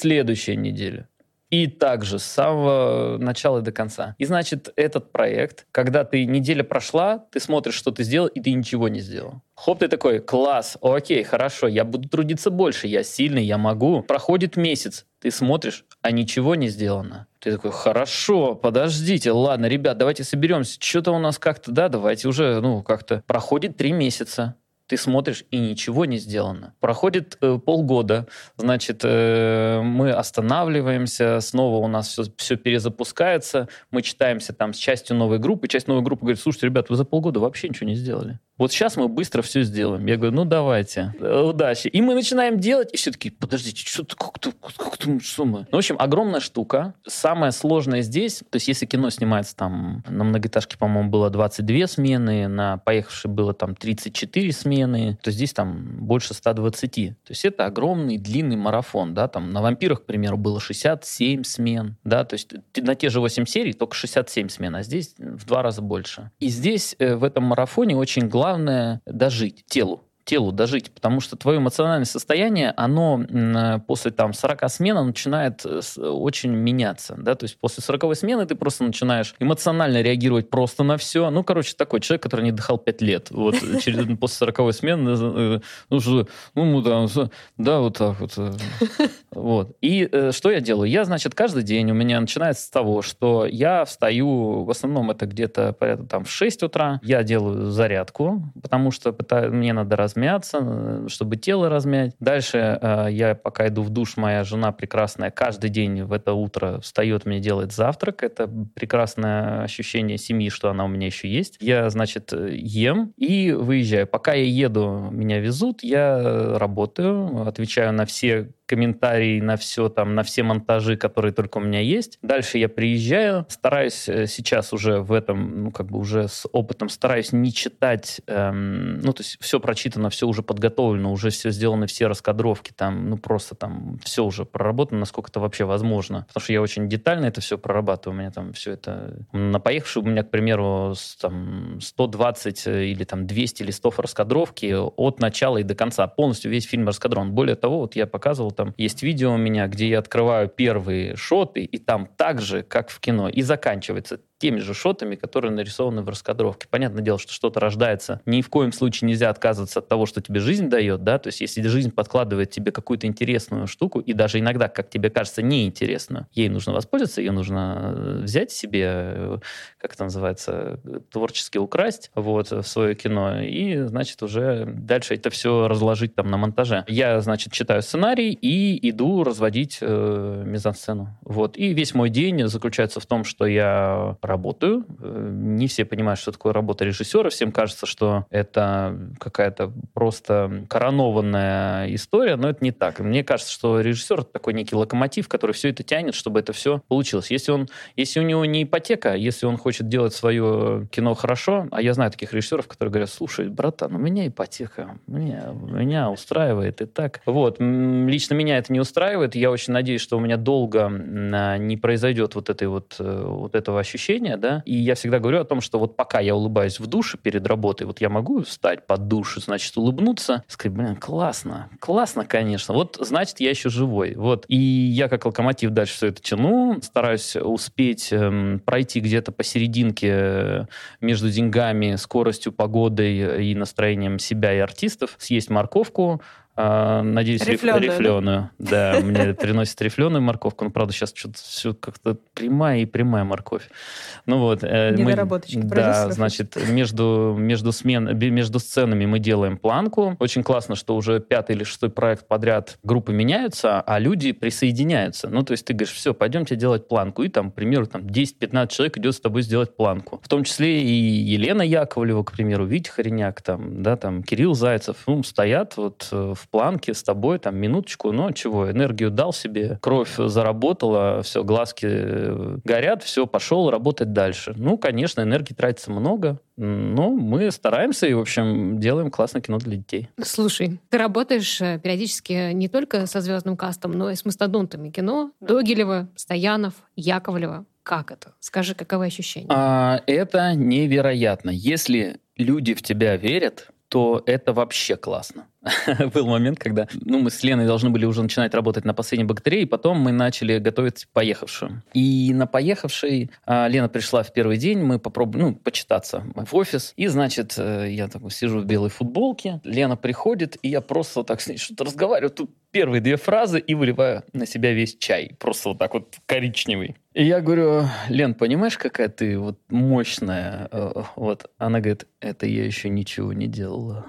следующая неделя. И также с самого начала до конца. И значит, этот проект, когда ты неделя прошла, ты смотришь, что ты сделал, и ты ничего не сделал. Хоп, ты такой, класс, окей, хорошо, я буду трудиться больше, я сильный, я могу. Проходит месяц, ты смотришь, а ничего не сделано. Ты такой, хорошо, подождите, ладно, ребят, давайте соберемся. Что-то у нас как-то, да, давайте уже, ну, как-то. Проходит три месяца ты смотришь, и ничего не сделано. Проходит э, полгода, значит, э, мы останавливаемся, снова у нас все, все перезапускается, мы читаемся там с частью новой группы, часть новой группы говорит, слушайте, ребят, вы за полгода вообще ничего не сделали. Вот сейчас мы быстро все сделаем. Я говорю, ну давайте, удачи. И мы начинаем делать, и все таки подождите, что-то как-то, как-то, что мы? Ну, в общем, огромная штука. Самое сложное здесь, то есть если кино снимается там, на многоэтажке, по-моему, было 22 смены, на поехавшей было там 34 смены, то здесь там больше 120. То есть это огромный длинный марафон, да, там на «Вампирах», к примеру, было 67 смен, да, то есть на те же 8 серий только 67 смен, а здесь в два раза больше. И здесь э, в этом марафоне очень главное главное дожить телу телу дожить, потому что твое эмоциональное состояние, оно после там 40 смен начинает э, очень меняться, да, то есть после 40 смены ты просто начинаешь эмоционально реагировать просто на все, ну, короче, такой человек, который не дыхал 5 лет, вот, через, после 40 смены, э, ну, что, ну, да, да, вот так вот, э, вот. И что я делаю? Я, значит, каждый день у меня начинается с того, что я встаю, в основном это где-то порядка там в 6 утра, я делаю зарядку, потому что мне надо размять размяться, э, чтобы тело размять. Дальше э, я пока иду в душ, моя жена прекрасная каждый день в это утро встает, мне делает завтрак. Это прекрасное ощущение семьи, что она у меня еще есть. Я, значит, ем и выезжаю. Пока я еду, меня везут, я работаю, отвечаю на все комментарии на все там, на все монтажи, которые только у меня есть. Дальше я приезжаю, стараюсь э, сейчас уже в этом, ну, как бы уже с опытом, стараюсь не читать, эм, ну, то есть все прочитано, все уже подготовлено, уже все сделаны, все раскадровки, там, ну, просто там все уже проработано, насколько это вообще возможно. Потому что я очень детально это все прорабатываю, у меня там все это... На поехавший у меня, к примеру, там 120 э, или там 200 листов раскадровки от начала и до конца. Полностью весь фильм раскадрован. Более того, вот я показывал там есть видео у меня, где я открываю первые шоты, и там так же, как в кино, и заканчивается теми же шотами, которые нарисованы в раскадровке. Понятное дело, что что-то рождается. Ни в коем случае нельзя отказываться от того, что тебе жизнь дает, да, то есть если жизнь подкладывает тебе какую-то интересную штуку, и даже иногда, как тебе кажется, неинтересную, ей нужно воспользоваться, ее нужно э, взять себе, э, как это называется, творчески украсть вот, в свое кино, и, значит, уже дальше это все разложить там на монтаже. Я, значит, читаю сценарий и иду разводить э, мизансцену. Вот. И весь мой день заключается в том, что я работаю. Э, не все понимают, что такое работа режиссера. Всем кажется, что это какая-то просто коронованная история, но это не так. мне кажется, что режиссер это такой некий локомотив, который все это тянет, чтобы это все получилось. Если, он, если у него не ипотека, если он хочет делать свое кино хорошо, а я знаю таких режиссеров, которые говорят, слушай, братан, у меня ипотека, меня, меня устраивает и так. Вот. Лично меня это не устраивает. Я очень надеюсь, что у меня долго не произойдет вот этой вот, э, вот этого ощущения, да. И я всегда говорю о том, что вот пока я улыбаюсь в душе перед работой, вот я могу встать под душ, значит, улыбнуться, сказать, блин, классно, классно, конечно. Вот, значит, я еще живой. Вот. И я как локомотив дальше все это тяну, стараюсь успеть эм, пройти где-то посерединке э, между деньгами, скоростью, погодой и настроением себя и артистов, съесть морковку, а, надеюсь, рифленую. рифленую. Да, мне приносит рифленую морковку. Ну, правда, сейчас что-то все как-то прямая и прямая морковь. Ну вот. Э, мы, да, значит, между, между, смен, между сценами мы делаем планку. Очень классно, что уже пятый или шестой проект подряд группы меняются, а люди присоединяются. Ну, то есть ты говоришь, все, пойдемте делать планку. И там, к примеру, там 10-15 человек идет с тобой сделать планку. В том числе и Елена Яковлева, к примеру, Витя Хореняк, там, да, там, Кирилл Зайцев, ну, стоят вот э, в планке с тобой, там, минуточку, но чего, энергию дал себе, кровь заработала, все, глазки э, горят, все, пошел работать дальше. Ну, конечно, энергии тратится много, но мы стараемся и, в общем, делаем классное кино для детей. Слушай, ты работаешь э, периодически не только со звездным кастом, но и с мастодонтами кино. Догилева, Стоянов, Яковлева. Как это? Скажи, каковы ощущения? А, это невероятно. Если люди в тебя верят, то это вообще классно. Был момент, когда ну, мы с Леной должны были уже начинать работать на последней бактерии, и потом мы начали готовить поехавшую. И на поехавшей а, Лена пришла в первый день, мы попробовали, ну, почитаться в офис, и, значит, э, я так сижу в белой футболке, Лена приходит, и я просто так с ней что-то разговариваю, тут первые две фразы и выливаю на себя весь чай, просто вот так вот коричневый. И я говорю, Лен, понимаешь, какая ты вот мощная? Э, вот она говорит, это я еще ничего не делала.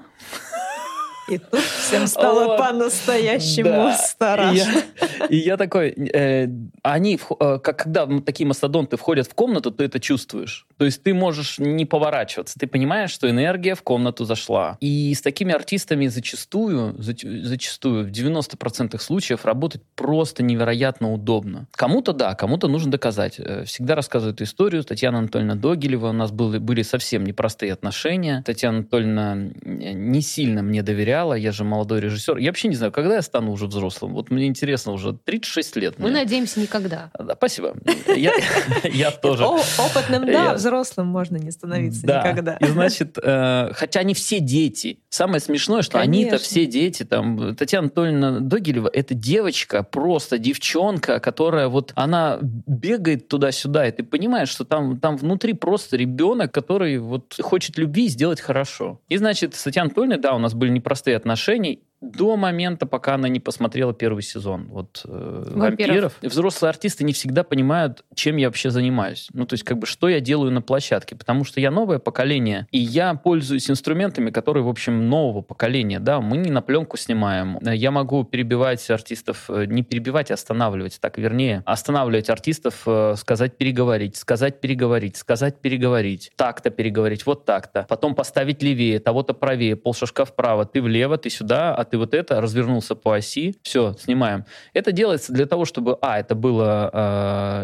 И тут всем стало по-настоящему да. страшно. И я, и я такой, э, они, э, когда такие мастодонты входят в комнату, ты это чувствуешь. То есть ты можешь не поворачиваться, ты понимаешь, что энергия в комнату зашла. И с такими артистами зачастую, зачастую, в 90% случаев работать просто невероятно удобно. Кому-то да, кому-то нужно доказать. Э, всегда рассказываю историю. Татьяна Анатольевна Догилева, у нас были, были совсем непростые отношения. Татьяна Анатольевна не сильно мне доверяла, сериала, я же молодой режиссер. Я вообще не знаю, когда я стану уже взрослым. Вот мне интересно, уже 36 лет. Мы надеемся, никогда. Да, спасибо. Я тоже. Опытным, да, взрослым можно не становиться никогда. И значит, э, хотя они все дети. Самое смешное, что они-то все дети. Там Татьяна Анатольевна Догилева, это девочка, просто девчонка, которая вот, она бегает туда-сюда, и ты понимаешь, что там, там внутри просто ребенок, который вот хочет любви сделать хорошо. И значит, с Татьяной Анатольевной, да, у нас были непростые отношения до момента, пока она не посмотрела первый сезон вот, э, «Вампиров». Взрослые артисты не всегда понимают, чем я вообще занимаюсь. Ну, то есть, как бы, что я делаю на площадке. Потому что я новое поколение, и я пользуюсь инструментами, которые, в общем, нового поколения. Да, мы не на пленку снимаем. Я могу перебивать артистов, э, не перебивать, а останавливать. Так, вернее, останавливать артистов, э, сказать переговорить, сказать переговорить, сказать переговорить, так-то переговорить, вот так-то. Потом поставить левее, того-то правее, полшажка вправо, ты влево, ты сюда, а ты вот это, развернулся по оси, все, снимаем. Это делается для того, чтобы, а, это было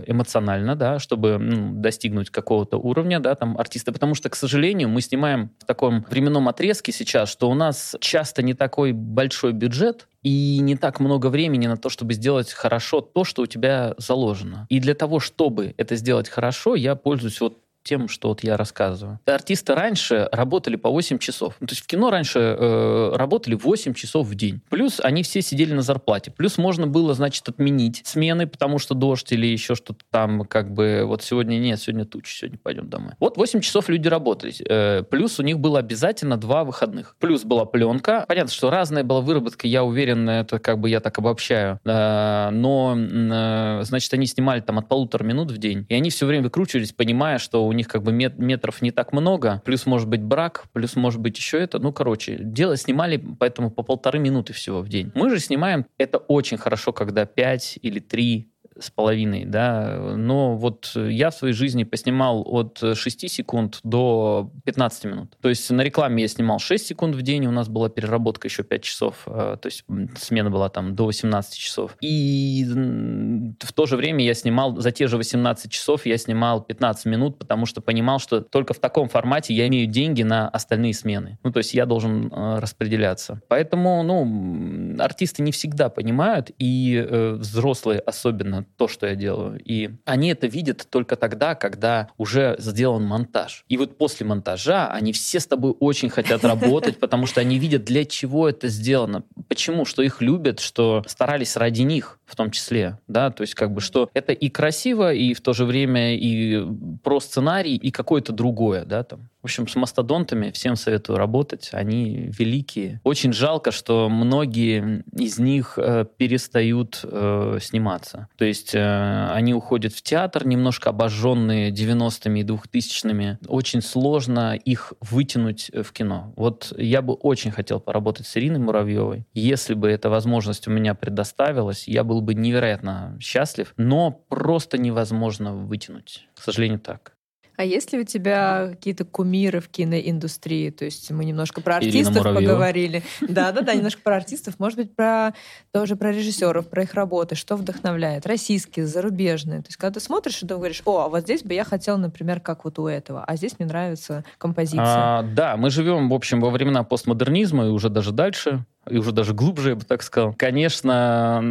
э, эмоционально, да, чтобы ну, достигнуть какого-то уровня, да, там, артиста, потому что, к сожалению, мы снимаем в таком временном отрезке сейчас, что у нас часто не такой большой бюджет, и не так много времени на то, чтобы сделать хорошо то, что у тебя заложено. И для того, чтобы это сделать хорошо, я пользуюсь вот тем, что вот я рассказываю. Артисты раньше работали по 8 часов. Ну, то есть в кино раньше э, работали 8 часов в день. Плюс они все сидели на зарплате. Плюс можно было, значит, отменить смены, потому что дождь или еще что-то там, как бы, вот сегодня нет, сегодня тучи, сегодня пойдем домой. Вот 8 часов люди работали. Э, плюс у них было обязательно два выходных. Плюс была пленка. Понятно, что разная была выработка, я уверен, это как бы я так обобщаю. Э, но, э, значит, они снимали там от полутора минут в день, и они все время выкручивались, понимая, что у них как бы мет метров не так много, плюс может быть брак, плюс может быть еще это. Ну, короче, дело снимали поэтому по полторы минуты всего в день. Мы же снимаем, это очень хорошо, когда 5 или 3 с половиной, да, но вот я в своей жизни поснимал от 6 секунд до 15 минут. То есть на рекламе я снимал 6 секунд в день, у нас была переработка еще 5 часов, э, то есть смена была там до 18 часов. И в то же время я снимал, за те же 18 часов я снимал 15 минут, потому что понимал, что только в таком формате я имею деньги на остальные смены. Ну, то есть я должен э, распределяться. Поэтому, ну, артисты не всегда понимают, и э, взрослые особенно, то, что я делаю. И они это видят только тогда, когда уже сделан монтаж. И вот после монтажа они все с тобой очень хотят работать, потому что они видят, для чего это сделано. Почему? Что их любят, что старались ради них в том числе. Да? То есть как бы, что это и красиво, и в то же время и про сценарий, и какое-то другое. Да, там. В общем, с мастодонтами всем советую работать. Они великие. Очень жалко, что многие из них э, перестают э, сниматься. То есть э, они уходят в театр, немножко обожженные 90-ми и 2000-ми. Очень сложно их вытянуть в кино. Вот я бы очень хотел поработать с Ириной Муравьевой. Если бы эта возможность у меня предоставилась, я был бы невероятно счастлив, но просто невозможно вытянуть. К сожалению, так. А есть ли у тебя какие-то кумиры в киноиндустрии? То есть мы немножко про артистов поговорили. Да, да, да, немножко про артистов, может быть, про тоже про режиссеров, про их работы, что вдохновляет, российские, зарубежные. То есть когда ты смотришь, и ты говоришь, о, а вот здесь бы я хотел, например, как вот у этого, а здесь мне нравится композиция. А, да, мы живем, в общем, во времена постмодернизма и уже даже дальше и уже даже глубже, я бы так сказал. Конечно,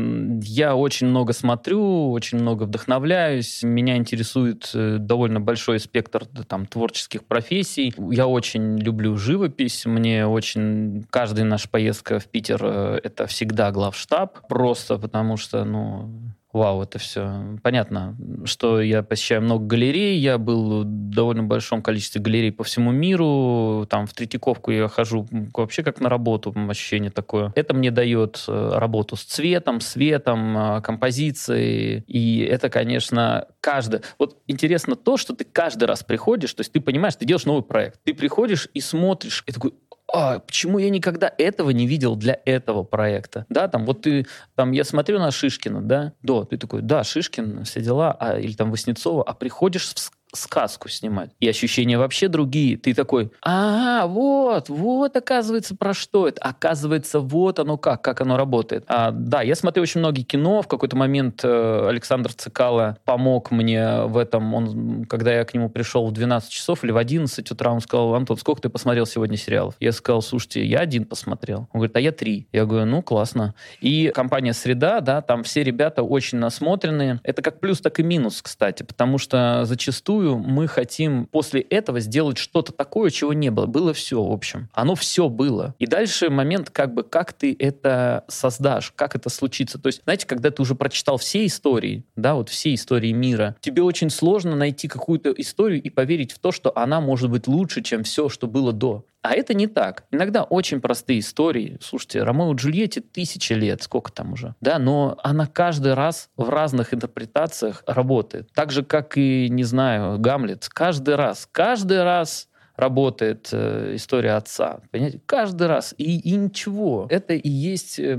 я очень много смотрю, очень много вдохновляюсь. Меня интересует э, довольно большой спектр там, творческих профессий. Я очень люблю живопись. Мне очень... Каждая наша поездка в Питер э, — это всегда главштаб. Просто потому что, ну, вау, это все. Понятно, что я посещаю много галерей, я был в довольно большом количестве галерей по всему миру, там в Третьяковку я хожу вообще как на работу, ощущение такое. Это мне дает э, работу с цветом, светом, э, композицией, и это, конечно, каждый... Вот интересно то, что ты каждый раз приходишь, то есть ты понимаешь, ты делаешь новый проект, ты приходишь и смотришь, и такой, а, почему я никогда этого не видел для этого проекта? Да, там вот ты, там я смотрю на Шишкина, да, да, ты такой, да, Шишкин, все дела, а, или там Васнецова, а приходишь в сказку снимать. И ощущения вообще другие. Ты такой, а, вот, вот, оказывается, про что это. Оказывается, вот оно как, как оно работает. А, да, я смотрю очень многие кино. В какой-то момент э, Александр Цикало помог мне в этом. Он, когда я к нему пришел в 12 часов или в 11 утра, он сказал, Антон, сколько ты посмотрел сегодня сериалов? Я сказал, слушайте, я один посмотрел. Он говорит, а я три. Я говорю, ну, классно. И компания «Среда», да, там все ребята очень насмотренные. Это как плюс, так и минус, кстати, потому что зачастую зачастую мы хотим после этого сделать что-то такое, чего не было. Было все, в общем. Оно все было. И дальше момент, как бы, как ты это создашь, как это случится. То есть, знаете, когда ты уже прочитал все истории, да, вот все истории мира, тебе очень сложно найти какую-то историю и поверить в то, что она может быть лучше, чем все, что было до. А это не так. Иногда очень простые истории. Слушайте, Ромео и Джульетте тысячи лет, сколько там уже, да, но она каждый раз в разных интерпретациях работает. Так же, как и, не знаю, Гамлет. Каждый раз, каждый раз работает э, история отца. Понимаете? Каждый раз. И, и ничего. Это и есть, э,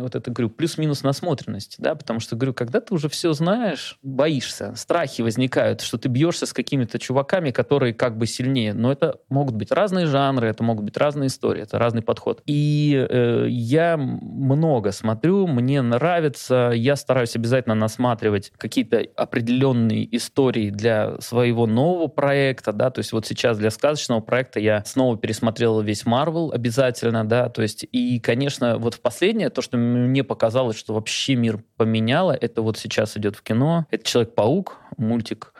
вот это, говорю, плюс-минус насмотренность. Да? Потому что, говорю, когда ты уже все знаешь, боишься, страхи возникают, что ты бьешься с какими-то чуваками, которые как бы сильнее. Но это могут быть разные жанры, это могут быть разные истории, это разный подход. И э, я много смотрю, мне нравится, я стараюсь обязательно насматривать какие-то определенные истории для своего нового проекта, да, то есть вот сейчас для сказки сказочного проекта я снова пересмотрел весь Марвел обязательно, да, то есть, и, конечно, вот в последнее, то, что мне показалось, что вообще мир поменяло, это вот сейчас идет в кино, это Человек-паук, мультик,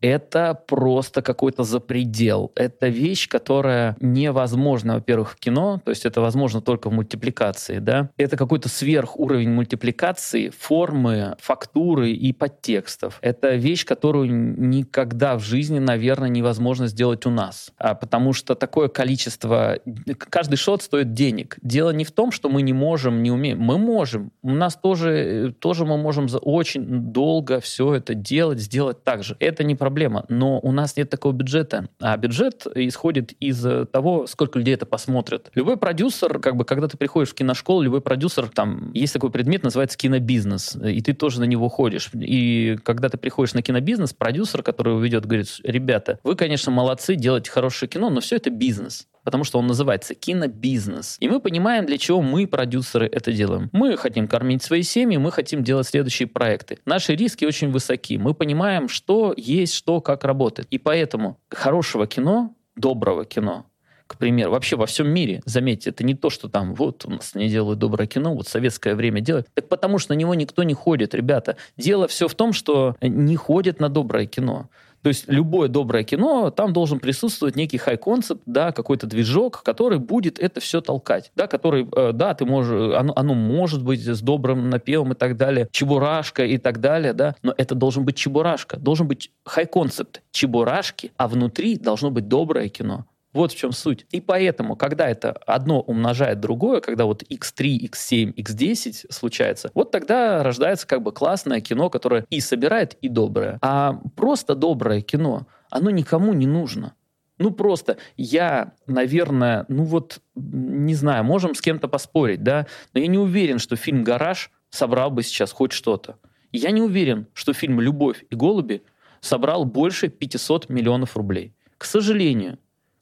это просто какой-то запредел. Это вещь, которая невозможна, во-первых, в кино, то есть это возможно только в мультипликации, да. Это какой-то сверхуровень мультипликации, формы, фактуры и подтекстов. Это вещь, которую никогда в жизни, наверное, невозможно сделать у нас. А потому что такое количество... Каждый шот стоит денег. Дело не в том, что мы не можем, не умеем. Мы можем. У нас тоже, тоже мы можем за очень долго все это делать, сделать так же. Это не про проблема. Но у нас нет такого бюджета. А бюджет исходит из того, сколько людей это посмотрят. Любой продюсер, как бы, когда ты приходишь в киношколу, любой продюсер, там, есть такой предмет, называется кинобизнес, и ты тоже на него ходишь. И когда ты приходишь на кинобизнес, продюсер, который его ведет, говорит, ребята, вы, конечно, молодцы, делаете хорошее кино, но все это бизнес потому что он называется кинобизнес. И мы понимаем, для чего мы, продюсеры, это делаем. Мы хотим кормить свои семьи, мы хотим делать следующие проекты. Наши риски очень высоки. Мы понимаем, что есть, что, как работает. И поэтому хорошего кино, доброго кино, к примеру, вообще во всем мире, заметьте, это не то, что там, вот у нас не делают доброе кино, вот советское время делают. Так потому что на него никто не ходит, ребята. Дело все в том, что не ходят на доброе кино. То есть любое доброе кино, там должен присутствовать некий хай-концепт, да, какой-то движок, который будет это все толкать, да, который, э, да, ты можешь, оно, оно может быть с добрым напевом и так далее, чебурашка и так далее, да, но это должен быть чебурашка, должен быть хай-концепт чебурашки, а внутри должно быть доброе кино. Вот в чем суть. И поэтому, когда это одно умножает другое, когда вот x3, x7, x10 случается, вот тогда рождается как бы классное кино, которое и собирает, и доброе. А просто доброе кино, оно никому не нужно. Ну просто я, наверное, ну вот, не знаю, можем с кем-то поспорить, да, но я не уверен, что фильм «Гараж» собрал бы сейчас хоть что-то. Я не уверен, что фильм «Любовь и голуби» собрал больше 500 миллионов рублей. К сожалению,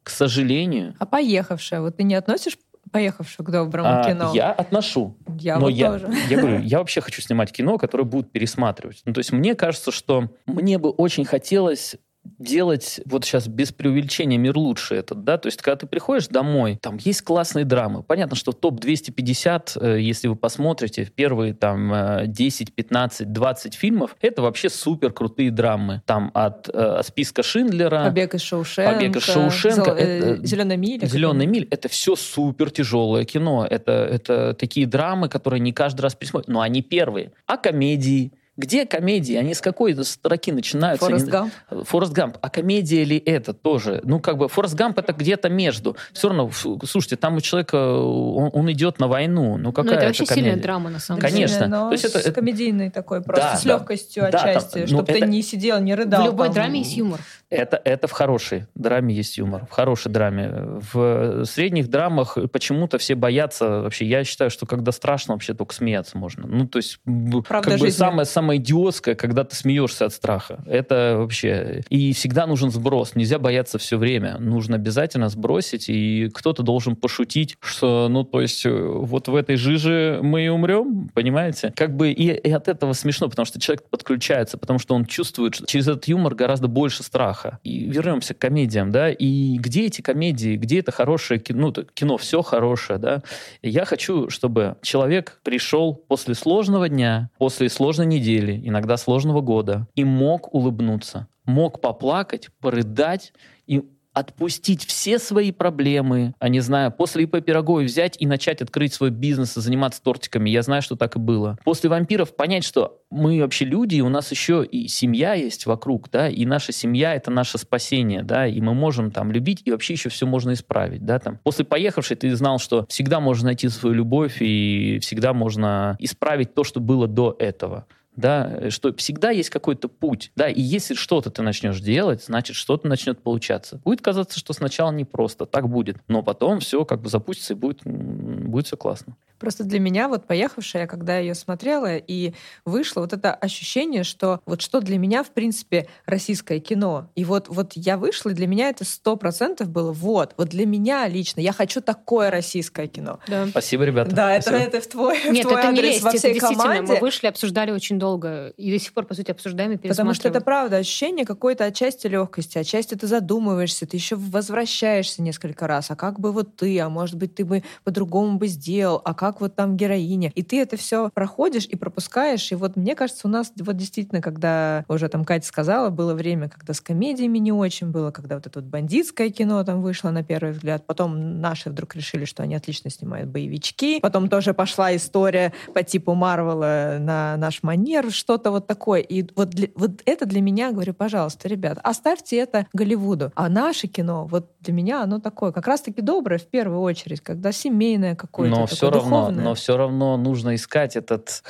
к сожалению. А поехавшая, вот ты не относишь поехавшую к доброму а, кино? Я отношу. Я но вот я, тоже. Я говорю, я вообще хочу снимать кино, которое будут пересматривать. Ну, то есть мне кажется, что мне бы очень хотелось делать, вот сейчас без преувеличения, мир лучше этот, да, то есть когда ты приходишь домой, там есть классные драмы. Понятно, что топ-250, э, если вы посмотрите, первые там 10, 15, 20 фильмов, это вообще супер крутые драмы. Там от э, списка Шиндлера... Побег из Шоушенка. Побег из Шоушенка. Э, Зеленая миля. Зеленая миль. Это все супер тяжелое кино. Это, это такие драмы, которые не каждый раз пересмотрят. Но они первые. А комедии, где комедии? Они с какой строки начинаются? Форест Гамп. Форест Гамп. А комедия ли это тоже? Ну, как бы, Форест Гамп это где-то между. Все равно, слушайте, там у человека, он, он идет на войну. Ну, какая ну, это вообще это комедия? сильная драма, на самом деле. Конечно. Но То есть это, с комедийной такой, просто да, с легкостью да, отчасти, да, чтобы ну, ты это... не сидел, не рыдал. В любой там. драме есть юмор. Это, это в хорошей драме есть юмор. В хорошей драме. В средних драмах почему-то все боятся. Вообще, я считаю, что когда страшно, вообще только смеяться можно. Ну, то есть, Правда как жизни. бы самое, самое идиотское, когда ты смеешься от страха. Это вообще... И всегда нужен сброс. Нельзя бояться все время. Нужно обязательно сбросить, и кто-то должен пошутить, что, ну, то есть, вот в этой жиже мы и умрем, понимаете? Как бы и, и от этого смешно, потому что человек подключается, потому что он чувствует, что через этот юмор гораздо больше страха. И вернемся к комедиям, да, и где эти комедии, где это хорошее кино, ну, кино все хорошее, да. Я хочу, чтобы человек пришел после сложного дня, после сложной недели, иногда сложного года, и мог улыбнуться, мог поплакать, порыдать, и отпустить все свои проблемы, а не знаю, после ИП Пироговой взять и начать открыть свой бизнес и заниматься тортиками. Я знаю, что так и было. После вампиров понять, что мы вообще люди, и у нас еще и семья есть вокруг, да, и наша семья — это наше спасение, да, и мы можем там любить, и вообще еще все можно исправить, да, там. После поехавшей ты знал, что всегда можно найти свою любовь, и всегда можно исправить то, что было до этого да, что всегда есть какой-то путь, да, и если что-то ты начнешь делать, значит, что-то начнет получаться. Будет казаться, что сначала непросто, так будет, но потом все как бы запустится и будет, будет все классно. Просто для меня, вот поехавшая, когда я ее смотрела и вышла, вот это ощущение, что вот что для меня, в принципе, российское кино. И вот, вот я вышла, и для меня это сто процентов было вот, вот для меня лично, я хочу такое российское кино. Да. Спасибо, ребята. Да, это, это в твой, Нет, в твой это адрес не лезть, во всей это действительно, команде. мы вышли, обсуждали очень долго, и до сих пор, по сути, обсуждаем и Потому что это правда, ощущение какой-то отчасти легкости, отчасти ты задумываешься, ты еще возвращаешься несколько раз, а как бы вот ты, а может быть, ты бы по-другому бы сделал, а как вот там героиня, и ты это все проходишь и пропускаешь. И вот мне кажется, у нас вот действительно, когда уже там Катя сказала, было время, когда с комедиями не очень было, когда вот это вот бандитское кино там вышло на первый взгляд. Потом наши вдруг решили, что они отлично снимают боевички. Потом тоже пошла история по типу Марвела на наш манер, что-то вот такое. И вот, для, вот это для меня, говорю, пожалуйста, ребят, оставьте это Голливуду. А наше кино, вот для меня оно такое, как раз-таки доброе в первую очередь, когда семейное какое-то, Но такое все равно равно, но все равно нужно искать этот.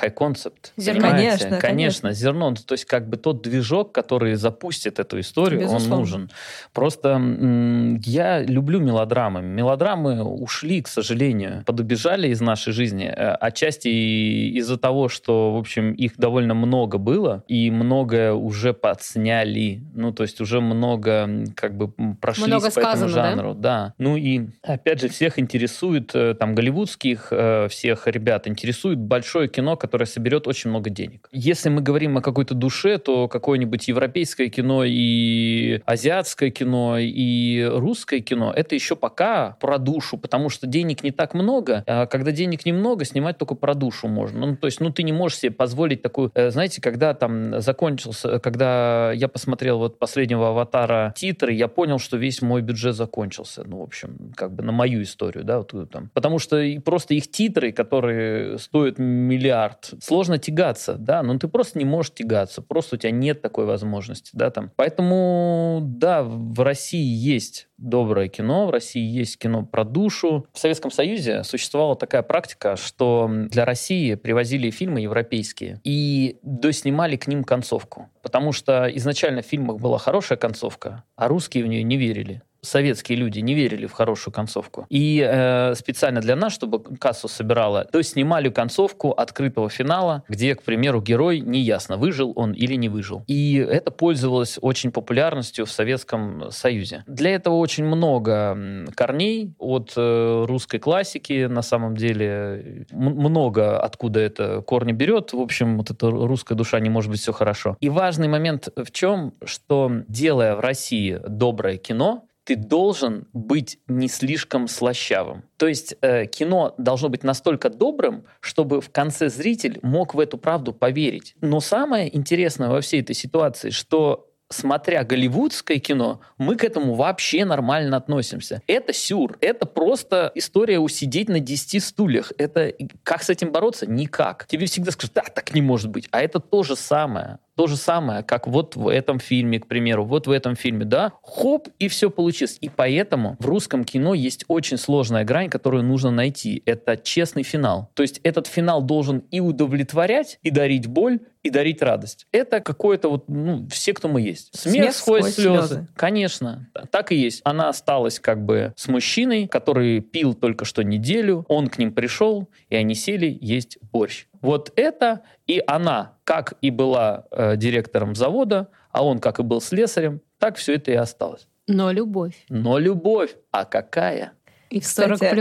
Зерно. Конечно, конечно, конечно, зерно. То есть как бы тот движок, который запустит эту историю, Безусловно. он нужен. Просто я люблю мелодрамы. Мелодрамы ушли, к сожалению, подубежали из нашей жизни. Э, отчасти из-за того, что, в общем, их довольно много было, и многое уже подсняли. Ну, то есть уже много как бы прошли по сказано, этому жанру. Да? да. Ну и, опять же, всех интересует, э, там, голливудских э, всех ребят интересует большое кино, которое соберет очень много денег. Если мы говорим о какой-то душе, то какое-нибудь европейское кино и азиатское кино и русское кино — это еще пока про душу, потому что денег не так много. А когда денег немного, снимать только про душу можно. Ну, то есть, ну, ты не можешь себе позволить такую... Э, знаете, когда там закончился, когда я посмотрел вот последнего «Аватара» титры, я понял, что весь мой бюджет закончился. Ну, в общем, как бы на мою историю, да, вот там. Потому что просто их титры, которые стоят миллиард, сложно тягаться, да, но ты просто не можешь тягаться, просто у тебя нет такой возможности, да, там. Поэтому, да, в России есть доброе кино, в России есть кино про душу. В Советском Союзе существовала такая практика, что для России привозили фильмы европейские и доснимали к ним концовку. Потому что изначально в фильмах была хорошая концовка, а русские в нее не верили советские люди не верили в хорошую концовку. И э, специально для нас, чтобы кассу собирала, то снимали концовку открытого финала, где, к примеру, герой неясно, выжил он или не выжил. И это пользовалось очень популярностью в Советском Союзе. Для этого очень много корней от э, русской классики, на самом деле, много откуда это корни берет. В общем, вот эта русская душа не может быть все хорошо. И важный момент в чем, что делая в России доброе кино, ты должен быть не слишком слащавым. То есть э, кино должно быть настолько добрым, чтобы в конце зритель мог в эту правду поверить. Но самое интересное во всей этой ситуации, что смотря голливудское кино, мы к этому вообще нормально относимся. Это сюр. Это просто история усидеть на 10 стульях. Это как с этим бороться? Никак. Тебе всегда скажут, да, так не может быть. А это то же самое то же самое, как вот в этом фильме, к примеру, вот в этом фильме, да, хоп, и все получилось. И поэтому в русском кино есть очень сложная грань, которую нужно найти. Это честный финал. То есть этот финал должен и удовлетворять, и дарить боль, и дарить радость. Это какое-то вот, ну, все, кто мы есть. Смех, Смех сквозь, сквозь слезы. слезы. Конечно, так и есть. Она осталась как бы с мужчиной, который пил только что неделю, он к ним пришел, и они сели есть борщ. Вот это и она, как и была э, директором завода, а он как и был слесарем, так все это и осталось. Но любовь. Но любовь. А какая? И в 40 Кстати,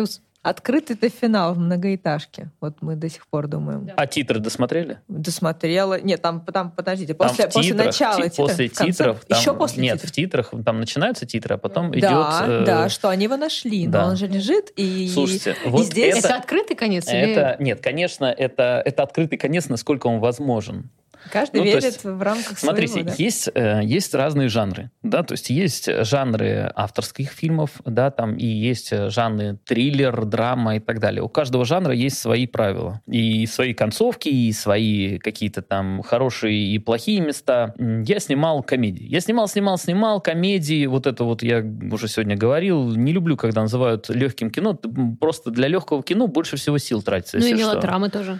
плюс. Открытый-то финал в многоэтажке. Вот мы до сих пор думаем. Да. А титры досмотрели? Досмотрела. Нет, там, там подождите, там после, после титрах, начала ти, титров. После титров. Там, Еще после Нет, титров. в титрах там начинаются титры, а потом да, идет... Э, да, что они его нашли, да. но он же лежит и... Слушайте, вот и здесь... Это, это открытый конец? Это, или... Нет, конечно, это, это открытый конец, насколько он возможен. Каждый ну, верит есть, в рамках смотрите, своего, да? есть, э, есть разные жанры, да, то есть есть жанры авторских фильмов, да, там и есть жанры триллер, драма и так далее. У каждого жанра есть свои правила и свои концовки, и свои какие-то там хорошие и плохие места. Я снимал комедии. Я снимал, снимал, снимал комедии. Вот это вот я уже сегодня говорил. Не люблю, когда называют легким кино. Просто для легкого кино больше всего сил тратится. Ну и мелодрамы что. тоже.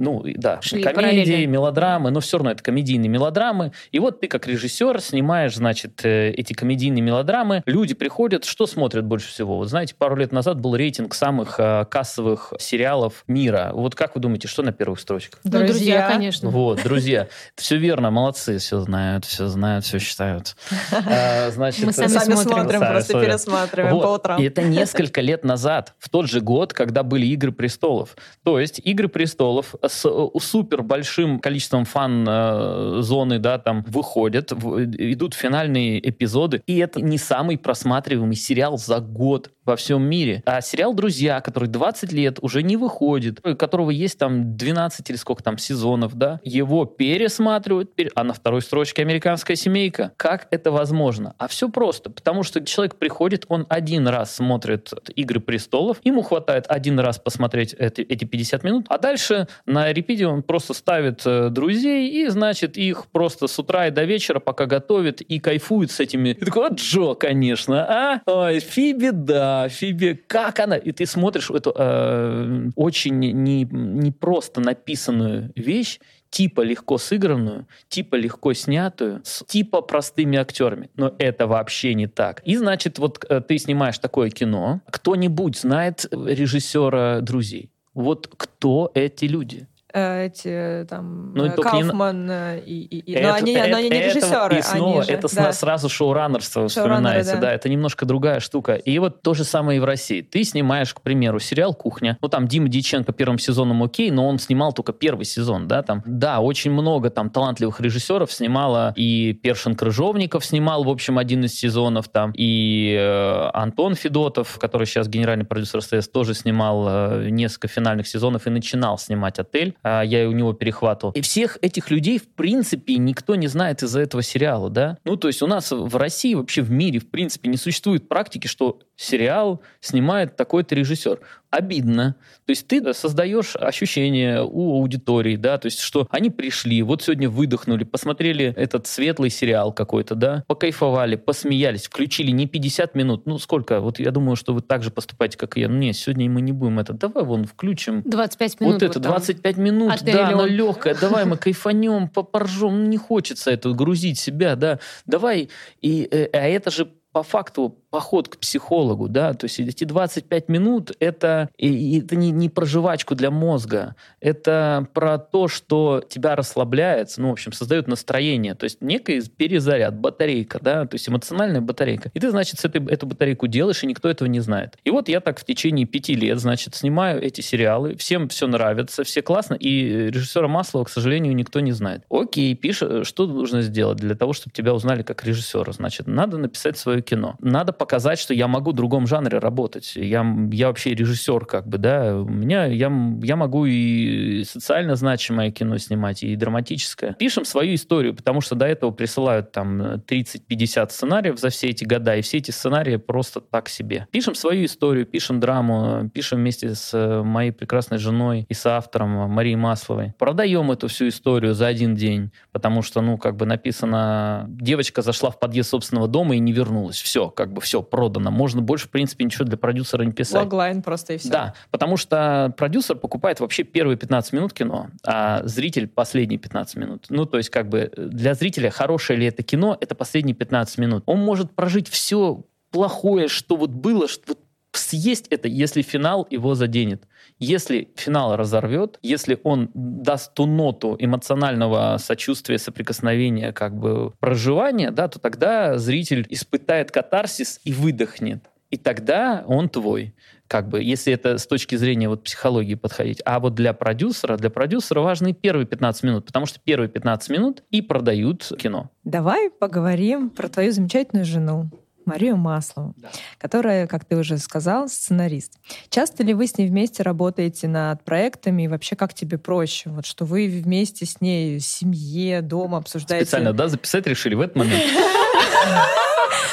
Ну, да, Шли комедии, мелодрамы, но все равно это комедийные мелодрамы. И вот ты как режиссер снимаешь, значит, э, эти комедийные мелодрамы. Люди приходят, что смотрят больше всего? Вот знаете, пару лет назад был рейтинг самых э, кассовых сериалов мира. Вот как вы думаете, что на первых строчках? Друзья, ну, друзья конечно. Вот, друзья. Все верно, молодцы, все знают, все знают, все считают. А, значит, Мы сами смотрим, просто пересматриваем по утрам. И это несколько лет назад, в тот же год, когда были «Игры престолов». То есть «Игры престолов» с э, супер большим количеством фан-зоны, да, там выходят, идут финальные эпизоды, и это не самый просматриваемый сериал за год во всем мире. А сериал «Друзья», который 20 лет уже не выходит, у которого есть там 12 или сколько там сезонов, да, его пересматривают, а на второй строчке «Американская семейка». Как это возможно? А все просто, потому что человек приходит, он один раз смотрит «Игры престолов», ему хватает один раз посмотреть эти, эти 50 минут, а дальше на на репите он просто ставит э, друзей и, значит, их просто с утра и до вечера пока готовит и кайфует с этими. И такой, вот Джо, конечно, а? Ой, Фиби, да, Фиби, как она? И ты смотришь эту э, очень не, не просто написанную вещь, типа легко сыгранную, типа легко снятую, с типа простыми актерами. Но это вообще не так. И значит, вот э, ты снимаешь такое кино, кто-нибудь знает режиссера «Друзей». Вот кто эти люди? Э, эти там ну, Кауфман не... и, и, и... Это, но они, это, но они не режиссеры. И снова они же, это да. сразу шоураннерство вспоминается. Да. да, это немножко другая штука. И вот то же самое и в России. Ты снимаешь, к примеру, сериал «Кухня». Ну, там Дима Диченко первым сезоном окей, но он снимал только первый сезон, да, там. Да, очень много там талантливых режиссеров снимала, и Першин Крыжовников снимал, в общем, один из сезонов там, и э, Антон Федотов, который сейчас генеральный продюсер СТС, тоже снимал э, несколько финальных сезонов и начинал снимать «Отель». А, я у него перехватывал. И всех этих людей, в принципе, никто не знает из-за этого сериала, да? Ну, то есть у нас в России, вообще в мире, в принципе, не существует практики, что сериал снимает такой-то режиссер обидно. То есть ты создаешь ощущение у аудитории, да, то есть что они пришли, вот сегодня выдохнули, посмотрели этот светлый сериал какой-то, да, покайфовали, посмеялись, включили не 50 минут, ну сколько, вот я думаю, что вы так же поступаете, как и я. Ну, нет, сегодня мы не будем это, давай вон включим. 25 минут. Вот это, 25 минут, Отель да, оно легкое, давай мы кайфанем, попоржем, не хочется это грузить себя, да, давай, и, э, а это же по факту поход к психологу, да, то есть эти 25 минут это, это не, не про жвачку для мозга, это про то, что тебя расслабляет, ну, в общем, создает настроение, то есть некий перезаряд, батарейка, да, то есть эмоциональная батарейка. И ты, значит, с этой, эту батарейку делаешь, и никто этого не знает. И вот я так в течение пяти лет, значит, снимаю эти сериалы, всем все нравится, все классно, и режиссера Маслова, к сожалению, никто не знает. Окей, пишешь, что нужно сделать для того, чтобы тебя узнали как режиссера? Значит, надо написать свое кино. Надо показать, что я могу в другом жанре работать. Я, я вообще режиссер, как бы, да. У меня, я, я могу и социально значимое кино снимать, и драматическое. Пишем свою историю, потому что до этого присылают там 30-50 сценариев за все эти года, и все эти сценарии просто так себе. Пишем свою историю, пишем драму, пишем вместе с э, моей прекрасной женой и с автором Марией Масловой. Продаем эту всю историю за один день, потому что, ну, как бы написано, девочка зашла в подъезд собственного дома и не вернулась. Все, как бы все, продано продано. Можно больше, в принципе, ничего для продюсера не писать. Логлайн просто и все. Да, потому что продюсер покупает вообще первые 15 минут кино, а зритель последние 15 минут. Ну, то есть, как бы, для зрителя хорошее ли это кино, это последние 15 минут. Он может прожить все плохое, что вот было, что съесть это, если финал его заденет. Если финал разорвет, если он даст ту ноту эмоционального сочувствия, соприкосновения, как бы проживания, да, то тогда зритель испытает катарсис и выдохнет. И тогда он твой как бы, если это с точки зрения вот психологии подходить. А вот для продюсера, для продюсера важны первые 15 минут, потому что первые 15 минут и продают кино. Давай поговорим про твою замечательную жену. Марию Маслову, да. которая, как ты уже сказал, сценарист. Часто ли вы с ней вместе работаете над проектами и вообще как тебе проще? Вот что вы вместе с ней в семье, дома обсуждаете... Специально, да, записать решили в этот момент?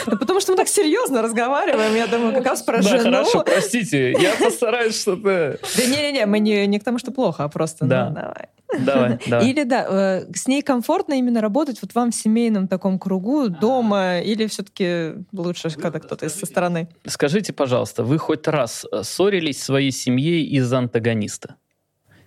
Да потому что мы так серьезно разговариваем. Я думаю, как раз про жену. Да, хорошо, простите. Я постараюсь что-то... Да не-не-не, мы не, не к тому, что плохо, а просто ну, да. ну, давай. Давай, давай. Или да, э, с ней комфортно именно работать вот вам в семейном таком кругу, дома, или все-таки лучше, когда кто-то со стороны? Скажите, пожалуйста, вы хоть раз э, ссорились своей семье из-за антагониста?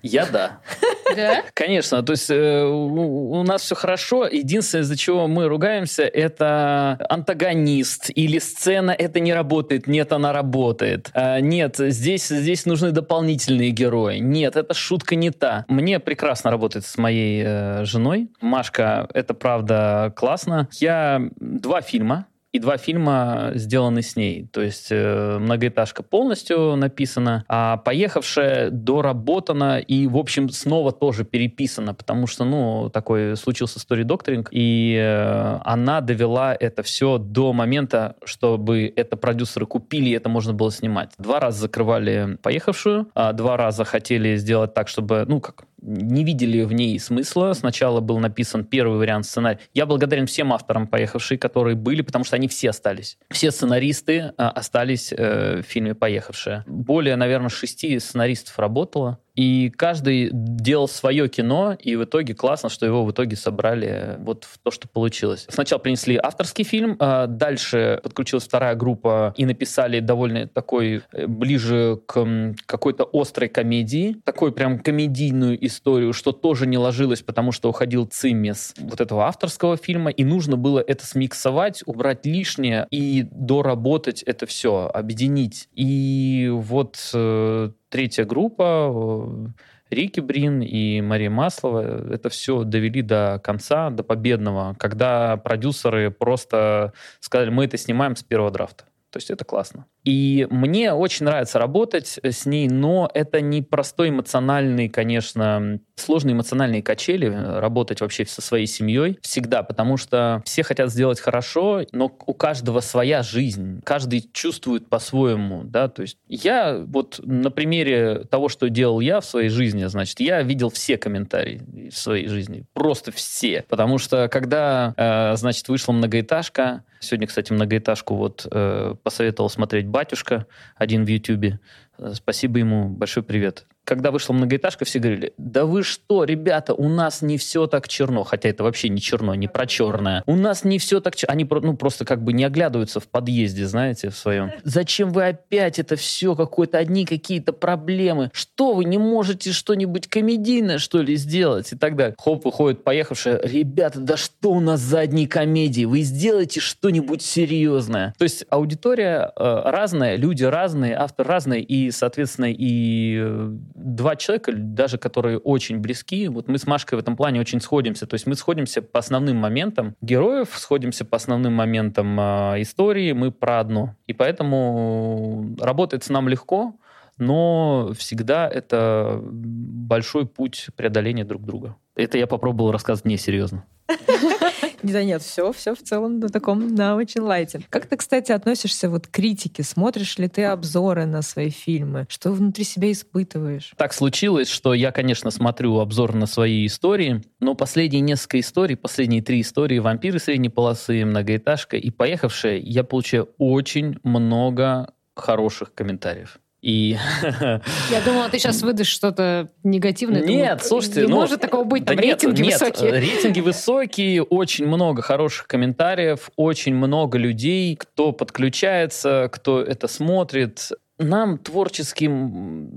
Я да. Да? Конечно. То есть э, у, у нас все хорошо. Единственное, из-за чего мы ругаемся, это антагонист или сцена это не работает. Нет, она работает. А, нет, здесь, здесь нужны дополнительные герои. Нет, эта шутка не та. Мне прекрасно работать с моей э, женой. Машка, это правда классно. Я два фильма и два фильма сделаны с ней. То есть э, «Многоэтажка» полностью написана, а «Поехавшая» доработана и, в общем, снова тоже переписана, потому что, ну, такой случился story-докторинг, и э, она довела это все до момента, чтобы это продюсеры купили, и это можно было снимать. Два раза закрывали «Поехавшую», а два раза хотели сделать так, чтобы, ну, как не видели в ней смысла. Сначала был написан первый вариант сценария. Я благодарен всем авторам «Поехавшие», которые были, потому что они все остались. Все сценаристы а, остались э, в фильме «Поехавшие». Более, наверное, шести сценаристов работало. И каждый делал свое кино, и в итоге классно, что его в итоге собрали вот в то, что получилось. Сначала принесли авторский фильм, а дальше подключилась вторая группа и написали довольно такой э, ближе к какой-то острой комедии, такой прям комедийную историю, что тоже не ложилось, потому что уходил цимес вот этого авторского фильма, и нужно было это смиксовать, убрать лишнее и доработать это все, объединить. И вот э, третья группа, Рики Брин и Мария Маслова это все довели до конца, до победного, когда продюсеры просто сказали, мы это снимаем с первого драфта. То есть это классно. И мне очень нравится работать с ней, но это не простой эмоциональный, конечно, сложные эмоциональные качели, работать вообще со своей семьей всегда, потому что все хотят сделать хорошо, но у каждого своя жизнь, каждый чувствует по-своему, да, то есть я вот на примере того, что делал я в своей жизни, значит, я видел все комментарии в своей жизни, просто все, потому что когда, э, значит, вышла многоэтажка, сегодня, кстати, многоэтажку вот э, посоветовал смотреть батюшка, один в Ютьюбе. Э, спасибо ему, большой привет когда вышла многоэтажка, все говорили, да вы что, ребята, у нас не все так черно, хотя это вообще не черно, не про черное. У нас не все так черно. Они ну, просто как бы не оглядываются в подъезде, знаете, в своем. Зачем вы опять это все, какой-то одни какие-то проблемы? Что вы не можете что-нибудь комедийное, что ли, сделать? И тогда хоп, выходит поехавшая, ребята, да что у нас за одни комедии? Вы сделайте что-нибудь серьезное. То есть аудитория э, разная, люди разные, автор разный, и, соответственно, и э, два человека, даже которые очень близки, вот мы с Машкой в этом плане очень сходимся. То есть мы сходимся по основным моментам героев, сходимся по основным моментам э, истории, мы про одно. И поэтому работается нам легко, но всегда это большой путь преодоления друг друга. Это я попробовал рассказать несерьезно. Да нет, все, все в целом на таком, на очень лайте. Как ты, кстати, относишься вот к критике? Смотришь ли ты обзоры на свои фильмы? Что внутри себя испытываешь? Так случилось, что я, конечно, смотрю обзор на свои истории, но последние несколько историй, последние три истории «Вампиры средней полосы», «Многоэтажка» и «Поехавшая» я получаю очень много хороших комментариев. И... Я думала, ты сейчас выдашь что-то негативное. Нет, думаю, слушайте, не ну, может такого быть, там да рейтинги нет, высокие. Нет, рейтинги высокие, очень много хороших комментариев, очень много людей, кто подключается, кто это смотрит нам, творческим,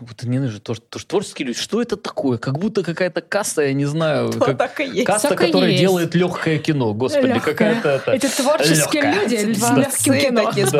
вот не нужно тоже, тоже творческие люди, что это такое? Как будто какая-то касса, я не знаю, То как, так и есть. касса, так которая есть. делает легкое кино. Господи, какая-то это... Это творческие легкая. люди с легким кино. такие, с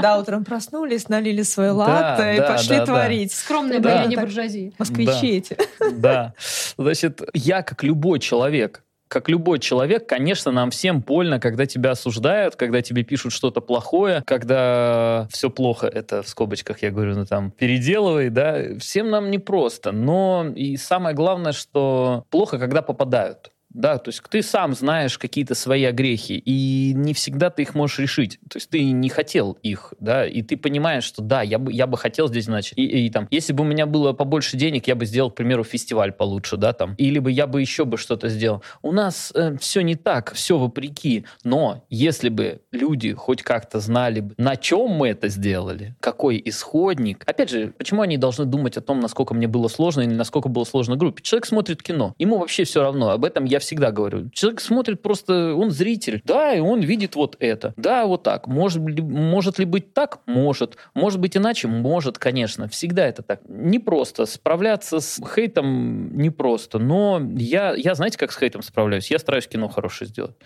да, утром проснулись, налили свое латте да, и да, пошли да, творить. Да. Скромные да. не буржуазии. Москвичи эти. Да. Значит, я, как любой человек, как любой человек, конечно, нам всем больно, когда тебя осуждают, когда тебе пишут что-то плохое, когда все плохо, это в скобочках я говорю, ну там, переделывай, да, всем нам непросто. Но и самое главное, что плохо, когда попадают. Да, то есть ты сам знаешь какие-то свои огрехи, и не всегда ты их можешь решить. То есть ты не хотел их, да, и ты понимаешь, что да, я бы, я бы хотел здесь, значит, и, и там, если бы у меня было побольше денег, я бы сделал, к примеру, фестиваль получше, да, там, или бы я бы еще бы что-то сделал. У нас э, все не так, все вопреки, но если бы люди хоть как-то знали, на чем мы это сделали, какой исходник, опять же, почему они должны думать о том, насколько мне было сложно или насколько было сложно группе? Человек смотрит кино, ему вообще все равно, об этом я всегда говорю. Человек смотрит просто, он зритель, да, и он видит вот это. Да, вот так. Может, ли, может ли быть так? Может. Может быть иначе? Может, конечно. Всегда это так. Не просто. Справляться с хейтом непросто. Но я, я знаете, как с хейтом справляюсь? Я стараюсь кино хорошее сделать.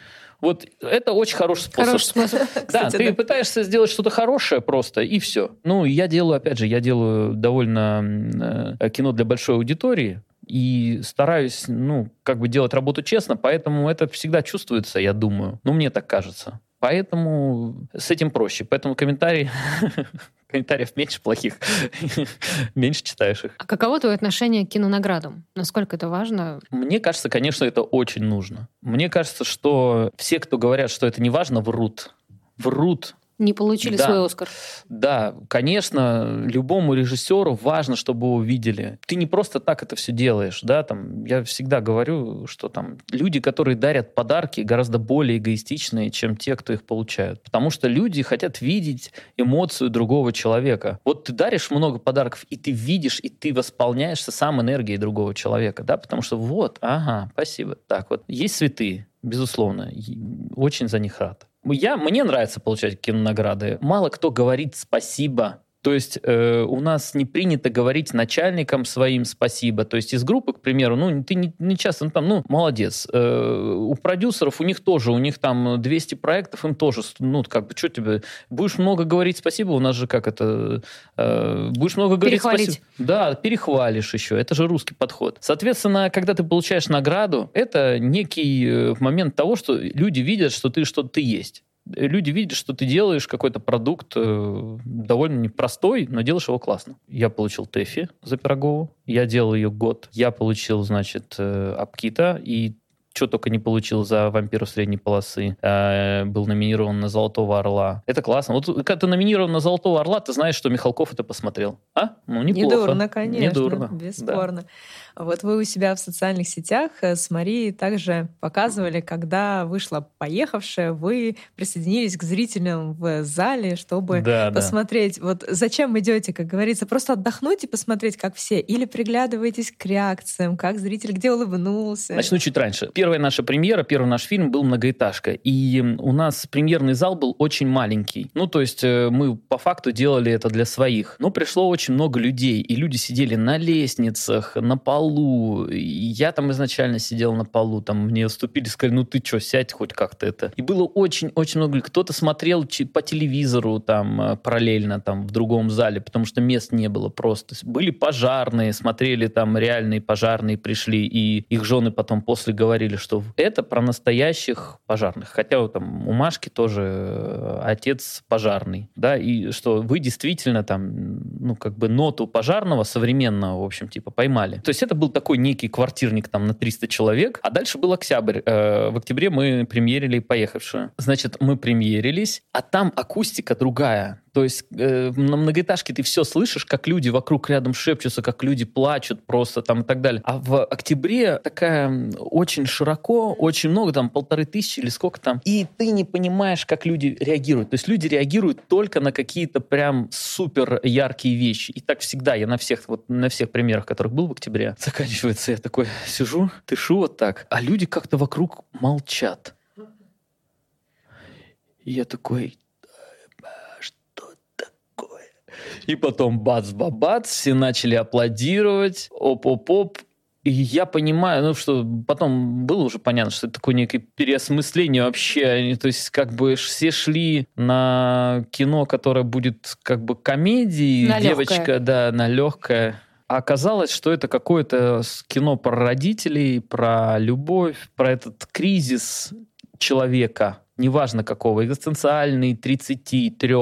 Вот это очень хороший способ. Хороший способ. Да, ты пытаешься сделать что-то хорошее просто, и все. Ну, я делаю, опять же, я делаю довольно э, кино для большой аудитории, и стараюсь, ну, как бы делать работу честно, поэтому это всегда чувствуется, я думаю. Ну, мне так кажется. Поэтому с этим проще. Поэтому комментарии комментариев меньше плохих, меньше читаешь их. А каково твое отношение к кинонаградам? Насколько это важно? Мне кажется, конечно, это очень нужно. Мне кажется, что все, кто говорят, что это не важно, врут. Врут Не получили да. свой Оскар. Да, конечно, любому режиссеру важно, чтобы его увидели. Ты не просто так это все делаешь, да, там, я всегда говорю, что там люди, которые дарят подарки, гораздо более эгоистичные, чем те, кто их получают. Потому что люди хотят видеть эмоцию другого человека. Вот ты даришь много подарков, и ты видишь, и ты восполняешься сам энергией другого человека, да, потому что вот, ага, спасибо. Так вот, есть цветы, безусловно, очень за них рад. Я, мне нравится получать кинонаграды. Мало кто говорит спасибо то есть э, у нас не принято говорить начальникам своим спасибо. То есть из группы, к примеру, ну, ты не, не часто, ну, там, ну, молодец. Э, у продюсеров, у них тоже, у них там 200 проектов, им тоже, ну, как бы, что тебе, будешь много говорить спасибо, у нас же как это, э, будешь много говорить спасибо. Да, перехвалишь еще, это же русский подход. Соответственно, когда ты получаешь награду, это некий э, момент того, что люди видят, что ты что-то есть люди видят, что ты делаешь какой-то продукт э, довольно непростой, но делаешь его классно. Я получил ТЭФИ за Пирогову, я делал ее год. Я получил, значит, э, Апкита и что только не получил за «Вампиров средней полосы». Э, был номинирован на «Золотого орла». Это классно. Вот когда ты номинирован на «Золотого орла», ты знаешь, что Михалков это посмотрел. А? Ну, неплохо. Недурно, конечно. Недурно. Бесспорно. Да. Вот вы у себя в социальных сетях э, с Марией также показывали, когда вышла «Поехавшая», вы присоединились к зрителям в зале, чтобы да, посмотреть. Да. Вот зачем идете, как говорится, просто отдохнуть и посмотреть, как все, или приглядываетесь к реакциям, как зритель где улыбнулся? Начну чуть раньше. Первая наша премьера, первый наш фильм был «Многоэтажка», и у нас премьерный зал был очень маленький. Ну, то есть э, мы по факту делали это для своих. Но пришло очень много людей, и люди сидели на лестницах, на полу, полу. Я там изначально сидел на полу, там мне уступили, сказали, ну ты что, сядь хоть как-то это. И было очень-очень много. Кто-то смотрел по телевизору там э, параллельно там в другом зале, потому что мест не было просто. Были пожарные, смотрели там реальные пожарные пришли, и их жены потом после говорили, что это про настоящих пожарных. Хотя вот, там у Машки тоже э, отец пожарный, да, и что вы действительно там, ну, как бы ноту пожарного современного, в общем, типа, поймали. То есть это это был такой некий квартирник там на 300 человек, а дальше был октябрь. Э, в октябре мы премьерили «Поехавшую». Значит, мы премьерились, а там акустика другая. То есть э, на многоэтажке ты все слышишь, как люди вокруг рядом шепчутся, как люди плачут просто там и так далее. А в октябре такая очень широко, очень много, там полторы тысячи или сколько там, и ты не понимаешь, как люди реагируют. То есть люди реагируют только на какие-то прям супер яркие вещи. И так всегда, я на всех, вот на всех примерах, которых был в октябре, заканчивается, я такой сижу, дышу вот так, а люди как-то вокруг молчат. И я такой, И потом бац-бац, все начали аплодировать, оп-оп-оп. И я понимаю, ну что потом было уже понятно, что это такое некое переосмысление вообще. То есть как бы все шли на кино, которое будет как бы комедией. На Девочка, легкое. да, на легкое. А оказалось, что это какое-то кино про родителей, про любовь, про этот кризис человека, неважно какого, экзистенциальный, 33,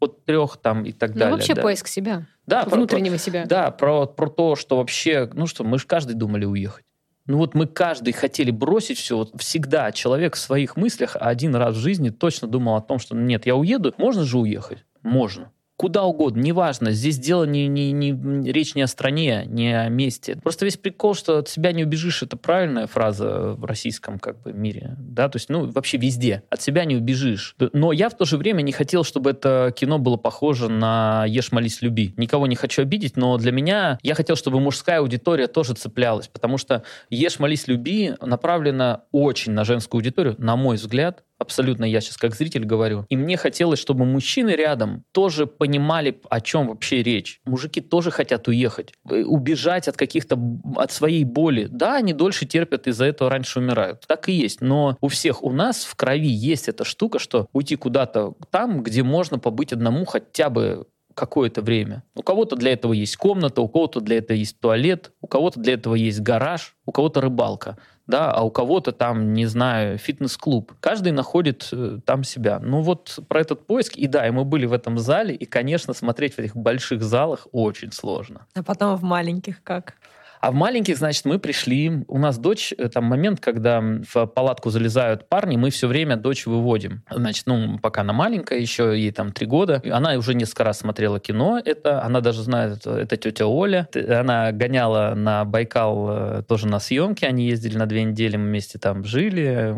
от трех там и так ну, далее. вообще да. поиск себя, да, внутреннего про, себя. Да, про, про то, что вообще, ну что, мы же каждый думали уехать. Ну вот мы каждый хотели бросить все. Вот всегда человек в своих мыслях один раз в жизни точно думал о том, что нет, я уеду. Можно же уехать? Можно куда угодно, неважно. Здесь дело не, не, не речь не о стране, не о месте. Просто весь прикол, что от себя не убежишь, это правильная фраза в российском как бы мире, да, то есть, ну, вообще везде. От себя не убежишь. Но я в то же время не хотел, чтобы это кино было похоже на «Ешь, молись, люби». Никого не хочу обидеть, но для меня я хотел, чтобы мужская аудитория тоже цеплялась, потому что «Ешь, молись, люби» направлена очень на женскую аудиторию, на мой взгляд, абсолютно я сейчас как зритель говорю. И мне хотелось, чтобы мужчины рядом тоже понимали, о чем вообще речь. Мужики тоже хотят уехать, э, убежать от каких-то, от своей боли. Да, они дольше терпят, из-за этого раньше умирают. Так и есть. Но у всех у нас в крови есть эта штука, что уйти куда-то там, где можно побыть одному хотя бы какое-то время. У кого-то для этого есть комната, у кого-то для этого есть туалет, у кого-то для этого есть гараж, у кого-то рыбалка да, а у кого-то там, не знаю, фитнес-клуб. Каждый находит э, там себя. Ну вот про этот поиск, и да, и мы были в этом зале, и, конечно, смотреть в этих больших залах очень сложно. А потом в маленьких как? А в маленьких, значит, мы пришли, у нас дочь, э, там момент, когда в палатку залезают парни, мы все время дочь выводим. Значит, ну, пока она маленькая, еще ей там три года. Она уже несколько раз смотрела кино, это, она даже знает, это, это тетя Оля. Она гоняла на Байкал э, тоже на съемки, они ездили на две недели, мы вместе там жили,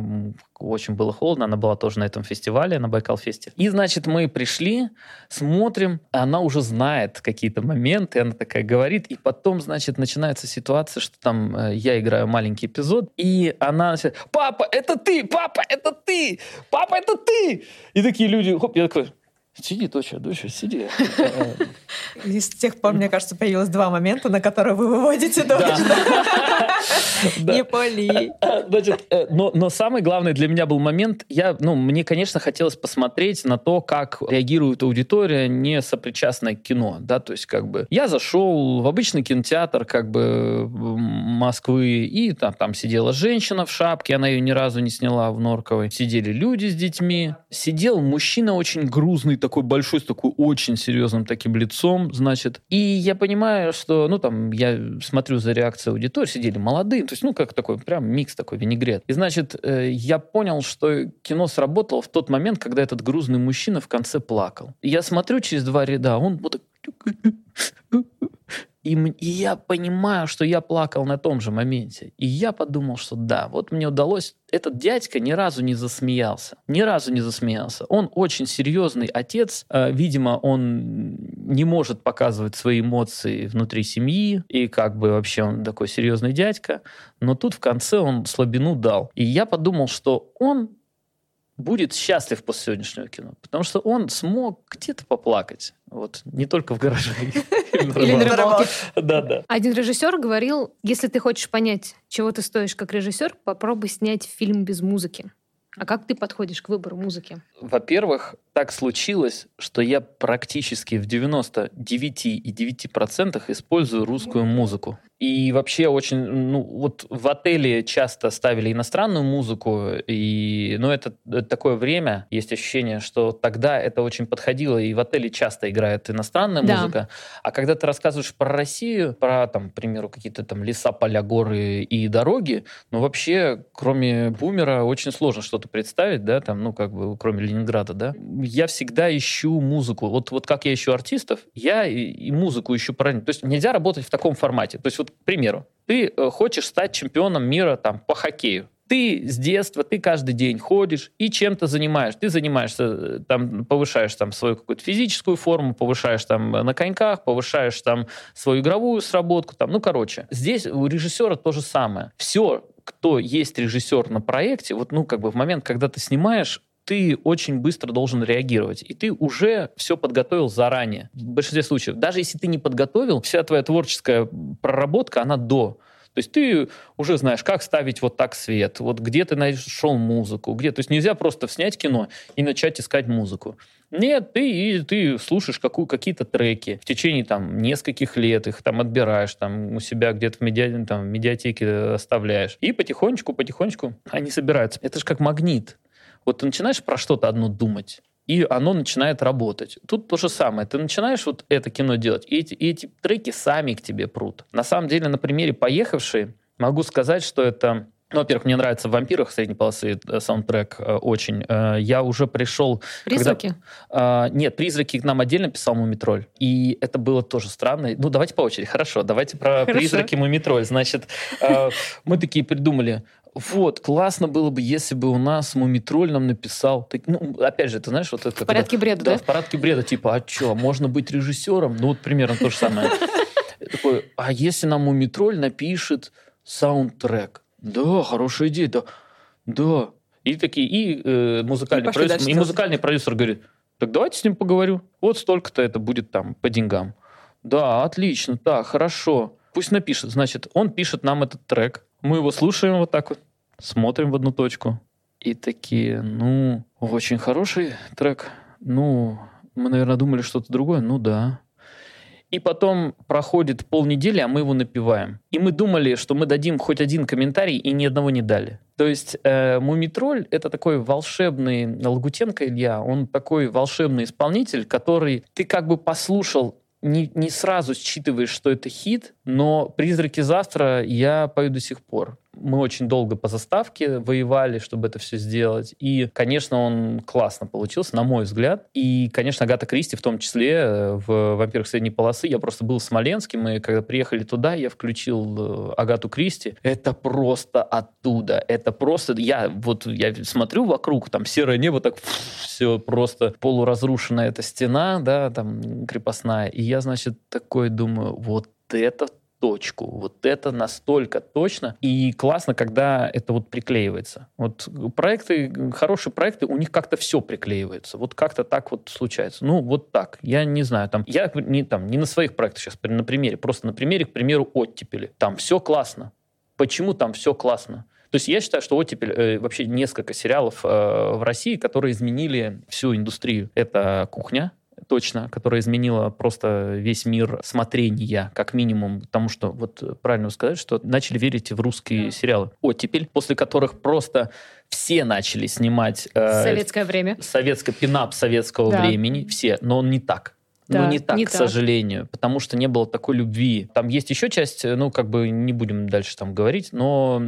очень было холодно, она была тоже на этом фестивале, на Байкал-фесте. И, значит, мы пришли, смотрим, она уже знает какие-то моменты, она такая говорит, и потом, значит, начинается ситуация, что там э, я играю маленький эпизод, и она папа, это ты, папа, это ты, папа, это ты. И такие люди, хоп, я такой, Сиди, доча, доча, сиди. И с тех пор, мне кажется, появилось два момента, на которые вы выводите дочь. Не поли. Э, но, но самый главный для меня был момент, я, ну, мне, конечно, хотелось посмотреть на то, как реагирует аудитория, не сопричастная к кино, да, то есть как бы я зашел в обычный кинотеатр как бы Москвы, и там, там сидела женщина в шапке, она ее ни разу не сняла в Норковой, сидели люди с детьми, сидел мужчина очень грузный, такой большой, с такой очень серьезным таким лицом, значит. И я понимаю, что, ну, там, я смотрю за реакцией аудитории, сидели молодые, то есть, ну, как такой, прям микс такой, винегрет. И, значит, э, я понял, что кино сработало в тот момент, когда этот грузный мужчина в конце плакал. И я смотрю через два ряда, он вот и, и я понимаю, что я плакал на том же моменте. И я подумал, что да, вот мне удалось... Этот дядька ни разу не засмеялся. Ни разу не засмеялся. Он очень серьезный отец. Э, видимо, он не может показывать свои эмоции внутри семьи. И как бы вообще он такой серьезный дядька. Но тут в конце он слабину дал. И я подумал, что он будет счастлив после сегодняшнего кино, потому что он смог где-то поплакать. Вот, не только в гараже. Или на рыбалке. Да, да. Один режиссер говорил, если ты хочешь понять, чего ты стоишь как режиссер, попробуй снять фильм без музыки. А как ты подходишь к выбору музыки? Во-первых, так случилось, что я практически в 99,9% использую русскую музыку. И вообще очень, ну, вот в отеле часто ставили иностранную музыку, и, ну, это, это такое время, есть ощущение, что тогда это очень подходило, и в отеле часто играет иностранная да. музыка. А когда ты рассказываешь про Россию, про, там, к примеру, какие-то там леса, поля, горы и дороги, ну, вообще, кроме бумера, очень сложно что-то представить, да, там, ну, как бы, кроме Ленинграда, да. Я всегда ищу музыку. Вот, вот как я ищу артистов, я и, и музыку ищу правильно. То есть нельзя работать в таком формате. То есть вот к примеру, ты э, хочешь стать чемпионом мира там, по хоккею. Ты с детства, ты каждый день ходишь и чем-то занимаешь. Ты занимаешься, э, там, повышаешь там свою какую-то физическую форму, повышаешь там на коньках, повышаешь там свою игровую сработку. Там, ну, короче, здесь у режиссера то же самое. Все, кто есть режиссер на проекте, вот, ну, как бы в момент, когда ты снимаешь, ты очень быстро должен реагировать. И ты уже все подготовил заранее. В большинстве случаев. Даже если ты не подготовил, вся твоя творческая проработка, она до. То есть ты уже знаешь, как ставить вот так свет, вот где ты нашел музыку, где. То есть нельзя просто снять кино и начать искать музыку. Нет, ты, и ты слушаешь какую, какие-то треки в течение там нескольких лет, их там отбираешь, там у себя где-то в, медиа, там, в медиатеке оставляешь. И потихонечку, потихонечку они собираются. Это же как магнит. Вот ты начинаешь про что-то одно думать, и оно начинает работать. Тут то же самое. Ты начинаешь вот это кино делать, и эти, и эти треки сами к тебе прут. На самом деле, на примере «Поехавшие» могу сказать, что это ну, во-первых, мне нравится в «Вампирах» средней полосы э, саундтрек э, очень. Э, я уже пришел... «Призраки»? Когда, нет, «Призраки» к нам отдельно писал «Мумитроль». И это было тоже странно. Ну, давайте по очереди. Хорошо, давайте про Хорошо. «Призраки» «Мумитроль». Значит, мы такие придумали, вот, классно было бы, если бы у нас Мумитроль нам написал. Так, ну, опять же, ты знаешь, вот это... В порядке когда, бреда, да? Да, в порядке бреда, типа, а что, можно быть режиссером? Ну, вот примерно то же самое. Такой, а если нам Мумитроль напишет саундтрек? Да, хорошая идея, да. Да. И такие, и э, музыкальный, и продюсер, и музыкальный продюсер говорит, так давайте с ним поговорю. Вот столько-то это будет там по деньгам. Да, отлично, так, хорошо. Пусть напишет. Значит, он пишет нам этот трек, мы его слушаем вот так вот, смотрим в одну точку. И такие, ну, очень хороший трек. Ну, мы, наверное, думали что-то другое. Ну да. И потом проходит полнедели, а мы его напиваем. И мы думали, что мы дадим хоть один комментарий, и ни одного не дали. То есть э, Мумитроль — это такой волшебный... Лагутенко Илья, он такой волшебный исполнитель, который ты как бы послушал не, не сразу считываешь, что это хит, но «Призраки завтра» я пою до сих пор. Мы очень долго по заставке воевали, чтобы это все сделать. И, конечно, он классно получился, на мой взгляд. И, конечно, Агата Кристи в том числе э, в «Вампирах средней полосы». Я просто был в Смоленске, мы когда приехали туда, я включил э, Агату Кристи. Это просто оттуда. Это просто... Я вот я смотрю вокруг, там серое небо, так все просто полуразрушенная эта стена, да, там крепостная. И я, значит, такой думаю, вот это точку. Вот это настолько точно. И классно, когда это вот приклеивается. Вот проекты, хорошие проекты, у них как-то все приклеивается. Вот как-то так вот случается. Ну, вот так. Я не знаю, там, я не, там, не на своих проектах сейчас, на примере, просто на примере, к примеру, оттепели. Там все классно. Почему там все классно? То есть я считаю, что оттепель, э, вообще несколько сериалов э, в России, которые изменили всю индустрию. Это «Кухня», точно, которая изменила просто весь мир смотрения, как минимум, потому что, вот правильно сказать, что начали верить в русские да. сериалы. Оттепель, после которых просто все начали снимать... Э, советское время. Советское, пинап советского да. времени, все, но он не так. Да, ну, не так, не к так. сожалению, потому что не было такой любви. Там есть еще часть, ну, как бы не будем дальше там говорить, но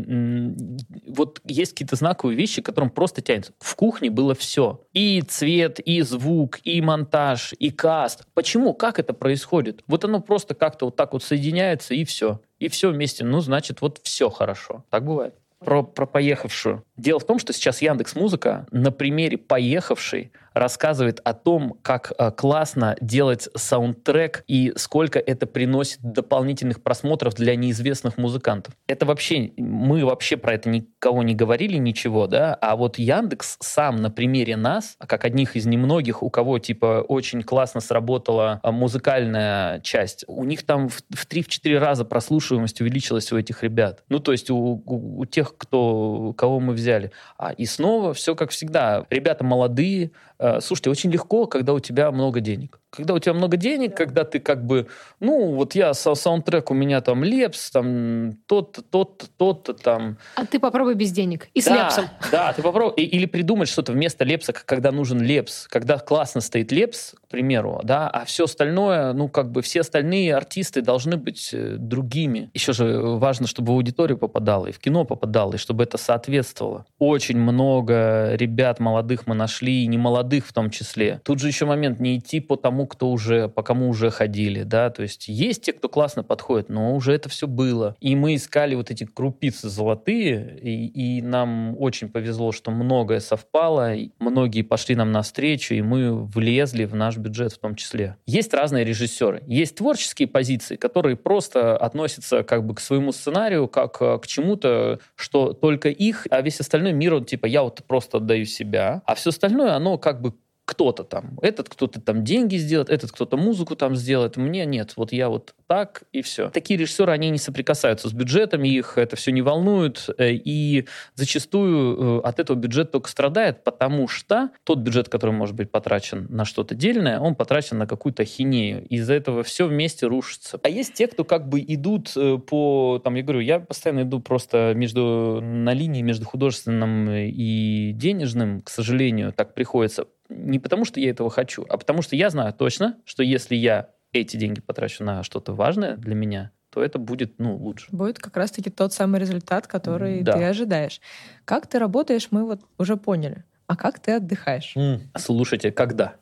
вот есть какие-то знаковые вещи, которым просто тянется. В кухне было все. И цвет, и звук, и монтаж, и каст. Почему? Как это происходит? Вот оно просто как-то вот так вот соединяется, и все. И все вместе. Ну, значит, вот все хорошо. Так бывает про, про поехавшую. Дело в том, что сейчас Яндекс Музыка на примере поехавшей рассказывает о том, как э, классно делать саундтрек и сколько это приносит дополнительных просмотров для неизвестных музыкантов. Это вообще, мы вообще про это никого не говорили, ничего, да, а вот Яндекс сам на примере нас, как одних из немногих, у кого, типа, очень классно сработала э, музыкальная часть, у них там в, в 3-4 раза прослушиваемость увеличилась у этих ребят. Ну, то есть у, у, у тех, кто, кого мы взяли. А, и снова все как всегда. Ребята молодые, слушайте, очень легко, когда у тебя много денег. Когда у тебя много денег, когда ты как бы, ну, вот я со саундтрек, у меня там Лепс, там тот-то, тот-то, тот-то там. А ты попробуй без денег и с да, Лепсом. Да, ты попробуй. Или придумать что-то вместо Лепса, когда нужен Лепс. Когда классно стоит Лепс, к примеру, да, а все остальное, ну, как бы все остальные артисты должны быть э, другими. Еще же важно, чтобы в аудиторию попадало, и в кино попадало, и чтобы это соответствовало. Очень много ребят молодых мы нашли, и не молодых в том числе. Тут же еще момент не идти по тому, кто уже, по кому уже ходили, да, то есть есть те, кто классно подходит, но уже это все было. И мы искали вот эти крупицы золотые, и, и нам очень повезло, что многое совпало, многие пошли нам навстречу, и мы влезли в наш бюджет в том числе. Есть разные режиссеры, есть творческие позиции, которые просто относятся как бы к своему сценарию, как э, к чему-то, что только их, а весь остальной мир, он типа, я вот просто отдаю себя, а все остальное, оно как бы кто-то там, этот кто-то там деньги сделает, этот кто-то музыку там сделает, мне нет, вот я вот так и все. Такие режиссеры, они не соприкасаются с бюджетами, их это все не волнует, э, и зачастую э, от этого бюджет только страдает, потому что тот бюджет, который может быть потрачен на что-то дельное, он потрачен на какую-то хинею, из-за этого все вместе рушится. А есть те, кто как бы идут э, по, там, я говорю, я постоянно иду просто между, на линии между художественным и денежным, к сожалению, так приходится не потому, что я этого хочу, а потому что я знаю точно, что если я эти деньги потрачу на что-то важное для меня, то это будет, ну, лучше. Будет как раз-таки тот самый результат, который да. ты ожидаешь. Как ты работаешь, мы вот уже поняли. А как ты отдыхаешь? Mm. Слушайте, когда?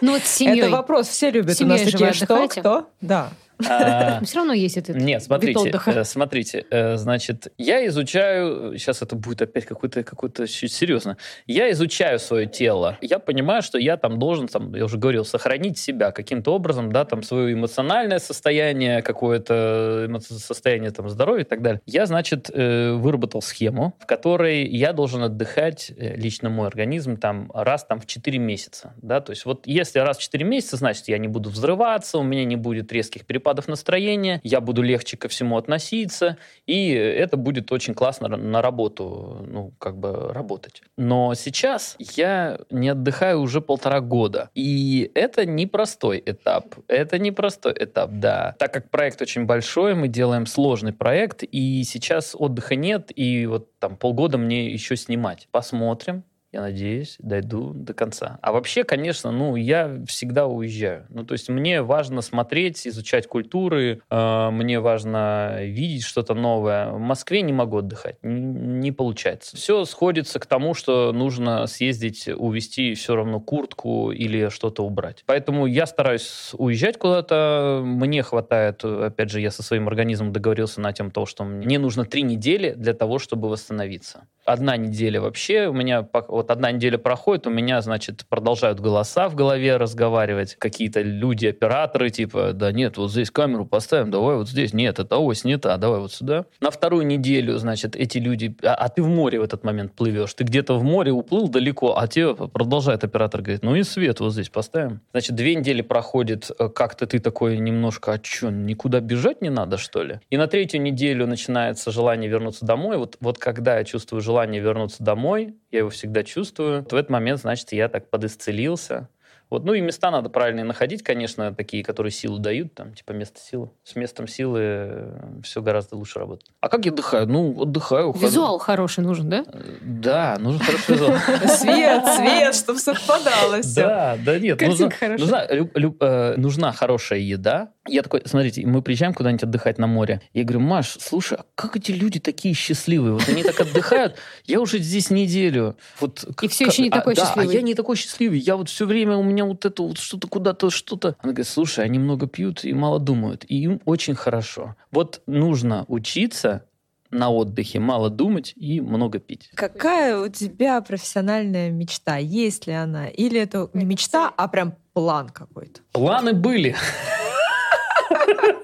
Ну вот с семьей. Это вопрос, все любят. У нас такие, что, кто? Да. А, Все равно есть этот Нет, смотрите, э, смотрите, э, значит, я изучаю, сейчас это будет опять какой-то, какой-то серьезно, я изучаю свое тело, я понимаю, что я там должен, там, я уже говорил, сохранить себя каким-то образом, да, там, свое эмоциональное состояние, какое-то состояние там здоровья и так далее. Я, значит, э, выработал схему, в которой я должен отдыхать, лично мой организм, там, раз там в 4 месяца, да, то есть вот если раз в 4 месяца, значит, я не буду взрываться, у меня не будет резких перепадов перепадов настроения, я буду легче ко всему относиться, и это будет очень классно на работу, ну, как бы работать. Но сейчас я не отдыхаю уже полтора года, и это непростой этап. Это непростой этап, да. Так как проект очень большой, мы делаем сложный проект, и сейчас отдыха нет, и вот там полгода мне еще снимать. Посмотрим, я надеюсь, дойду до конца. А вообще, конечно, ну, я всегда уезжаю. Ну, то есть мне важно смотреть, изучать культуры, э, мне важно видеть что-то новое. В Москве не могу отдыхать, не, не получается. Все сходится к тому, что нужно съездить, увезти все равно куртку или что-то убрать. Поэтому я стараюсь уезжать куда-то. Мне хватает, опять же, я со своим организмом договорился на тем, что мне нужно три недели для того, чтобы восстановиться. Одна неделя вообще у меня вот одна неделя проходит, у меня, значит, продолжают голоса в голове разговаривать, какие-то люди, операторы, типа, да нет, вот здесь камеру поставим, давай вот здесь, нет, это ось не та, давай вот сюда. На вторую неделю, значит, эти люди, а, а ты в море в этот момент плывешь, ты где-то в море уплыл далеко, а тебе продолжает оператор говорить, ну и свет вот здесь поставим. Значит, две недели проходит, э, как-то ты такой немножко, а что, никуда бежать не надо, что ли? И на третью неделю начинается желание вернуться домой. Вот, вот когда я чувствую желание вернуться домой, я его всегда чувствую. В этот момент, значит, я так подисцелился, вот, ну и места надо правильные находить, конечно, такие, которые силу дают, там, типа место силы. С местом силы э, все гораздо лучше работает. А как я отдыхаю? Ну, отдыхаю. Ухожу. Визуал хороший нужен, да? Э, да, нужен хороший визуал. Свет, свет, чтобы совпадало все. Да, да нет. Э, нужна хорошая еда, я такой, смотрите, мы приезжаем куда-нибудь отдыхать на море. Я говорю, Маш, слушай, а как эти люди такие счастливые? Вот они так отдыхают, я уже здесь неделю. Вот, и все еще не такой счастливый. Да, а я не такой счастливый. Я вот все время, у меня вот это вот что-то куда-то, что-то. Она говорит, слушай, они много пьют и мало думают. И им очень хорошо. Вот нужно учиться на отдыхе мало думать и много пить. Какая у тебя профессиональная мечта? Есть ли она? Или это не мечта, а прям план какой-то? Планы были.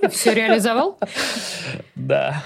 Ты все реализовал? Да.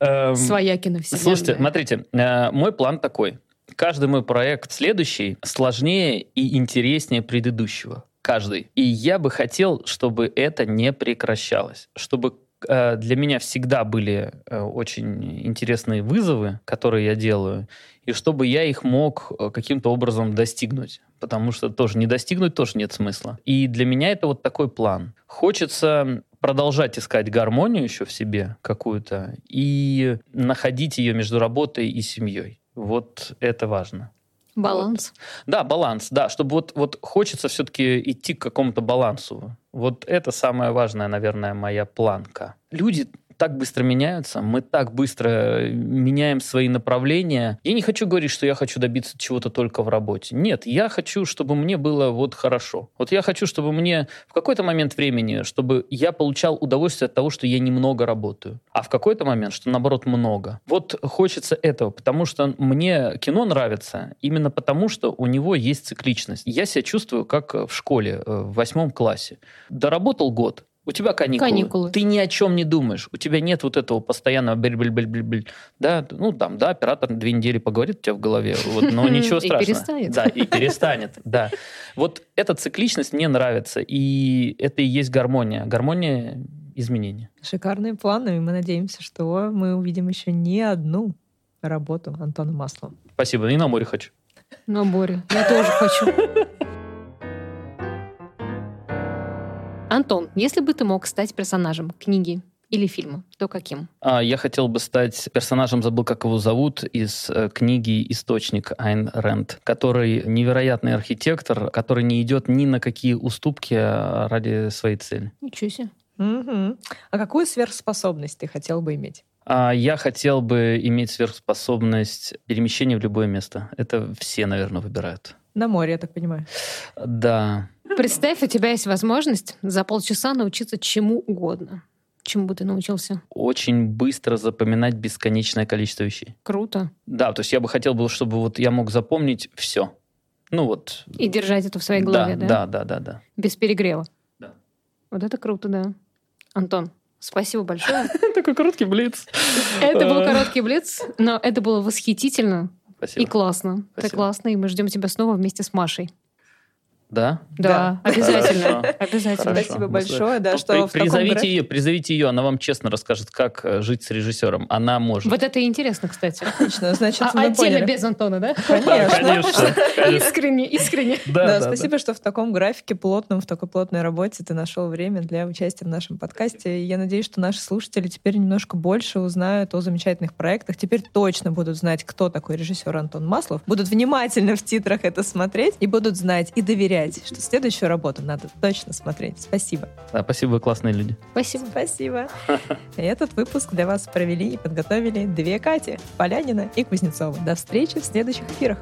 Эм, Своякина вселенная. Слушайте, смотрите, э, мой план такой. Каждый мой проект следующий сложнее и интереснее предыдущего. Каждый. И я бы хотел, чтобы это не прекращалось. Чтобы э, для меня всегда были э, очень интересные вызовы, которые я делаю, и чтобы я их мог каким-то образом достигнуть потому что тоже не достигнуть тоже нет смысла. И для меня это вот такой план. Хочется продолжать искать гармонию еще в себе какую-то и находить ее между работой и семьей. Вот это важно. Баланс. Вот. Да, баланс, да, чтобы вот, вот хочется все-таки идти к какому-то балансу. Вот это самая важная, наверное, моя планка. Люди так быстро меняются, мы так быстро меняем свои направления. Я не хочу говорить, что я хочу добиться чего-то только в работе. Нет, я хочу, чтобы мне было вот хорошо. Вот я хочу, чтобы мне в какой-то момент времени, чтобы я получал удовольствие от того, что я немного работаю. А в какой-то момент, что наоборот много. Вот хочется этого, потому что мне кино нравится именно потому, что у него есть цикличность. Я себя чувствую как в школе, э, в восьмом классе. Доработал год, у тебя каникулы. каникулы. Ты ни о чем не думаешь. У тебя нет вот этого постоянного бель бель бель бель бель Да, ну там, да, оператор две недели поговорит у тебя в голове, вот, но ничего страшного. И перестанет. Да, и перестанет, да. Вот эта цикличность мне нравится, и это и есть гармония. Гармония изменения. Шикарные планы, и мы надеемся, что мы увидим еще не одну работу Антона Маслова. Спасибо, и на море хочу. На море. Я тоже хочу. Антон, если бы ты мог стать персонажем книги или фильма, то каким? А, я хотел бы стать персонажем, забыл, как его зовут, из э, книги «Источник» Айн Рэнд, который невероятный архитектор, который не идет ни на какие уступки а, ради своей цели. Ничего себе. Угу. А какую сверхспособность ты хотел бы иметь? А я хотел бы иметь сверхспособность перемещения в любое место. Это все, наверное, выбирают. На море, я так понимаю. Да. Представь, у тебя есть возможность за полчаса научиться чему угодно. Чему бы ты научился? Очень быстро запоминать бесконечное количество вещей. Круто. Да, то есть я бы хотел, бы, чтобы вот я мог запомнить все. Ну вот. И держать это в своей голове, да? Да, да, да, да. Без перегрева. Да. Вот это круто, да. Антон, спасибо большое. Такой короткий блиц. Это был короткий блиц, но это было восхитительно. Спасибо. И классно. Ты классный, и мы ждем тебя снова вместе с Машей. Да? Да, обязательно. Обязательно. Спасибо большое, да, что Призовите ее, призовите ее, она вам честно расскажет, как э, жить с режиссером. Она может. Вот это интересно, кстати. Отлично, значит, а Отдельно без Антона, да? Конечно. Искренне, искренне. Да, спасибо, что в таком графике плотном, в такой плотной работе ты нашел время для участия в нашем подкасте. Я надеюсь, что наши слушатели теперь немножко больше узнают о замечательных проектах. Теперь точно будут знать, кто такой режиссер Антон Маслов. Будут внимательно в титрах это смотреть и будут знать и доверять доверять, что следующую работу надо точно смотреть. Спасибо. Да, спасибо, вы классные люди. Спасибо. Спасибо. Этот выпуск для вас провели и подготовили две Кати, Полянина и Кузнецова. До встречи в следующих эфирах.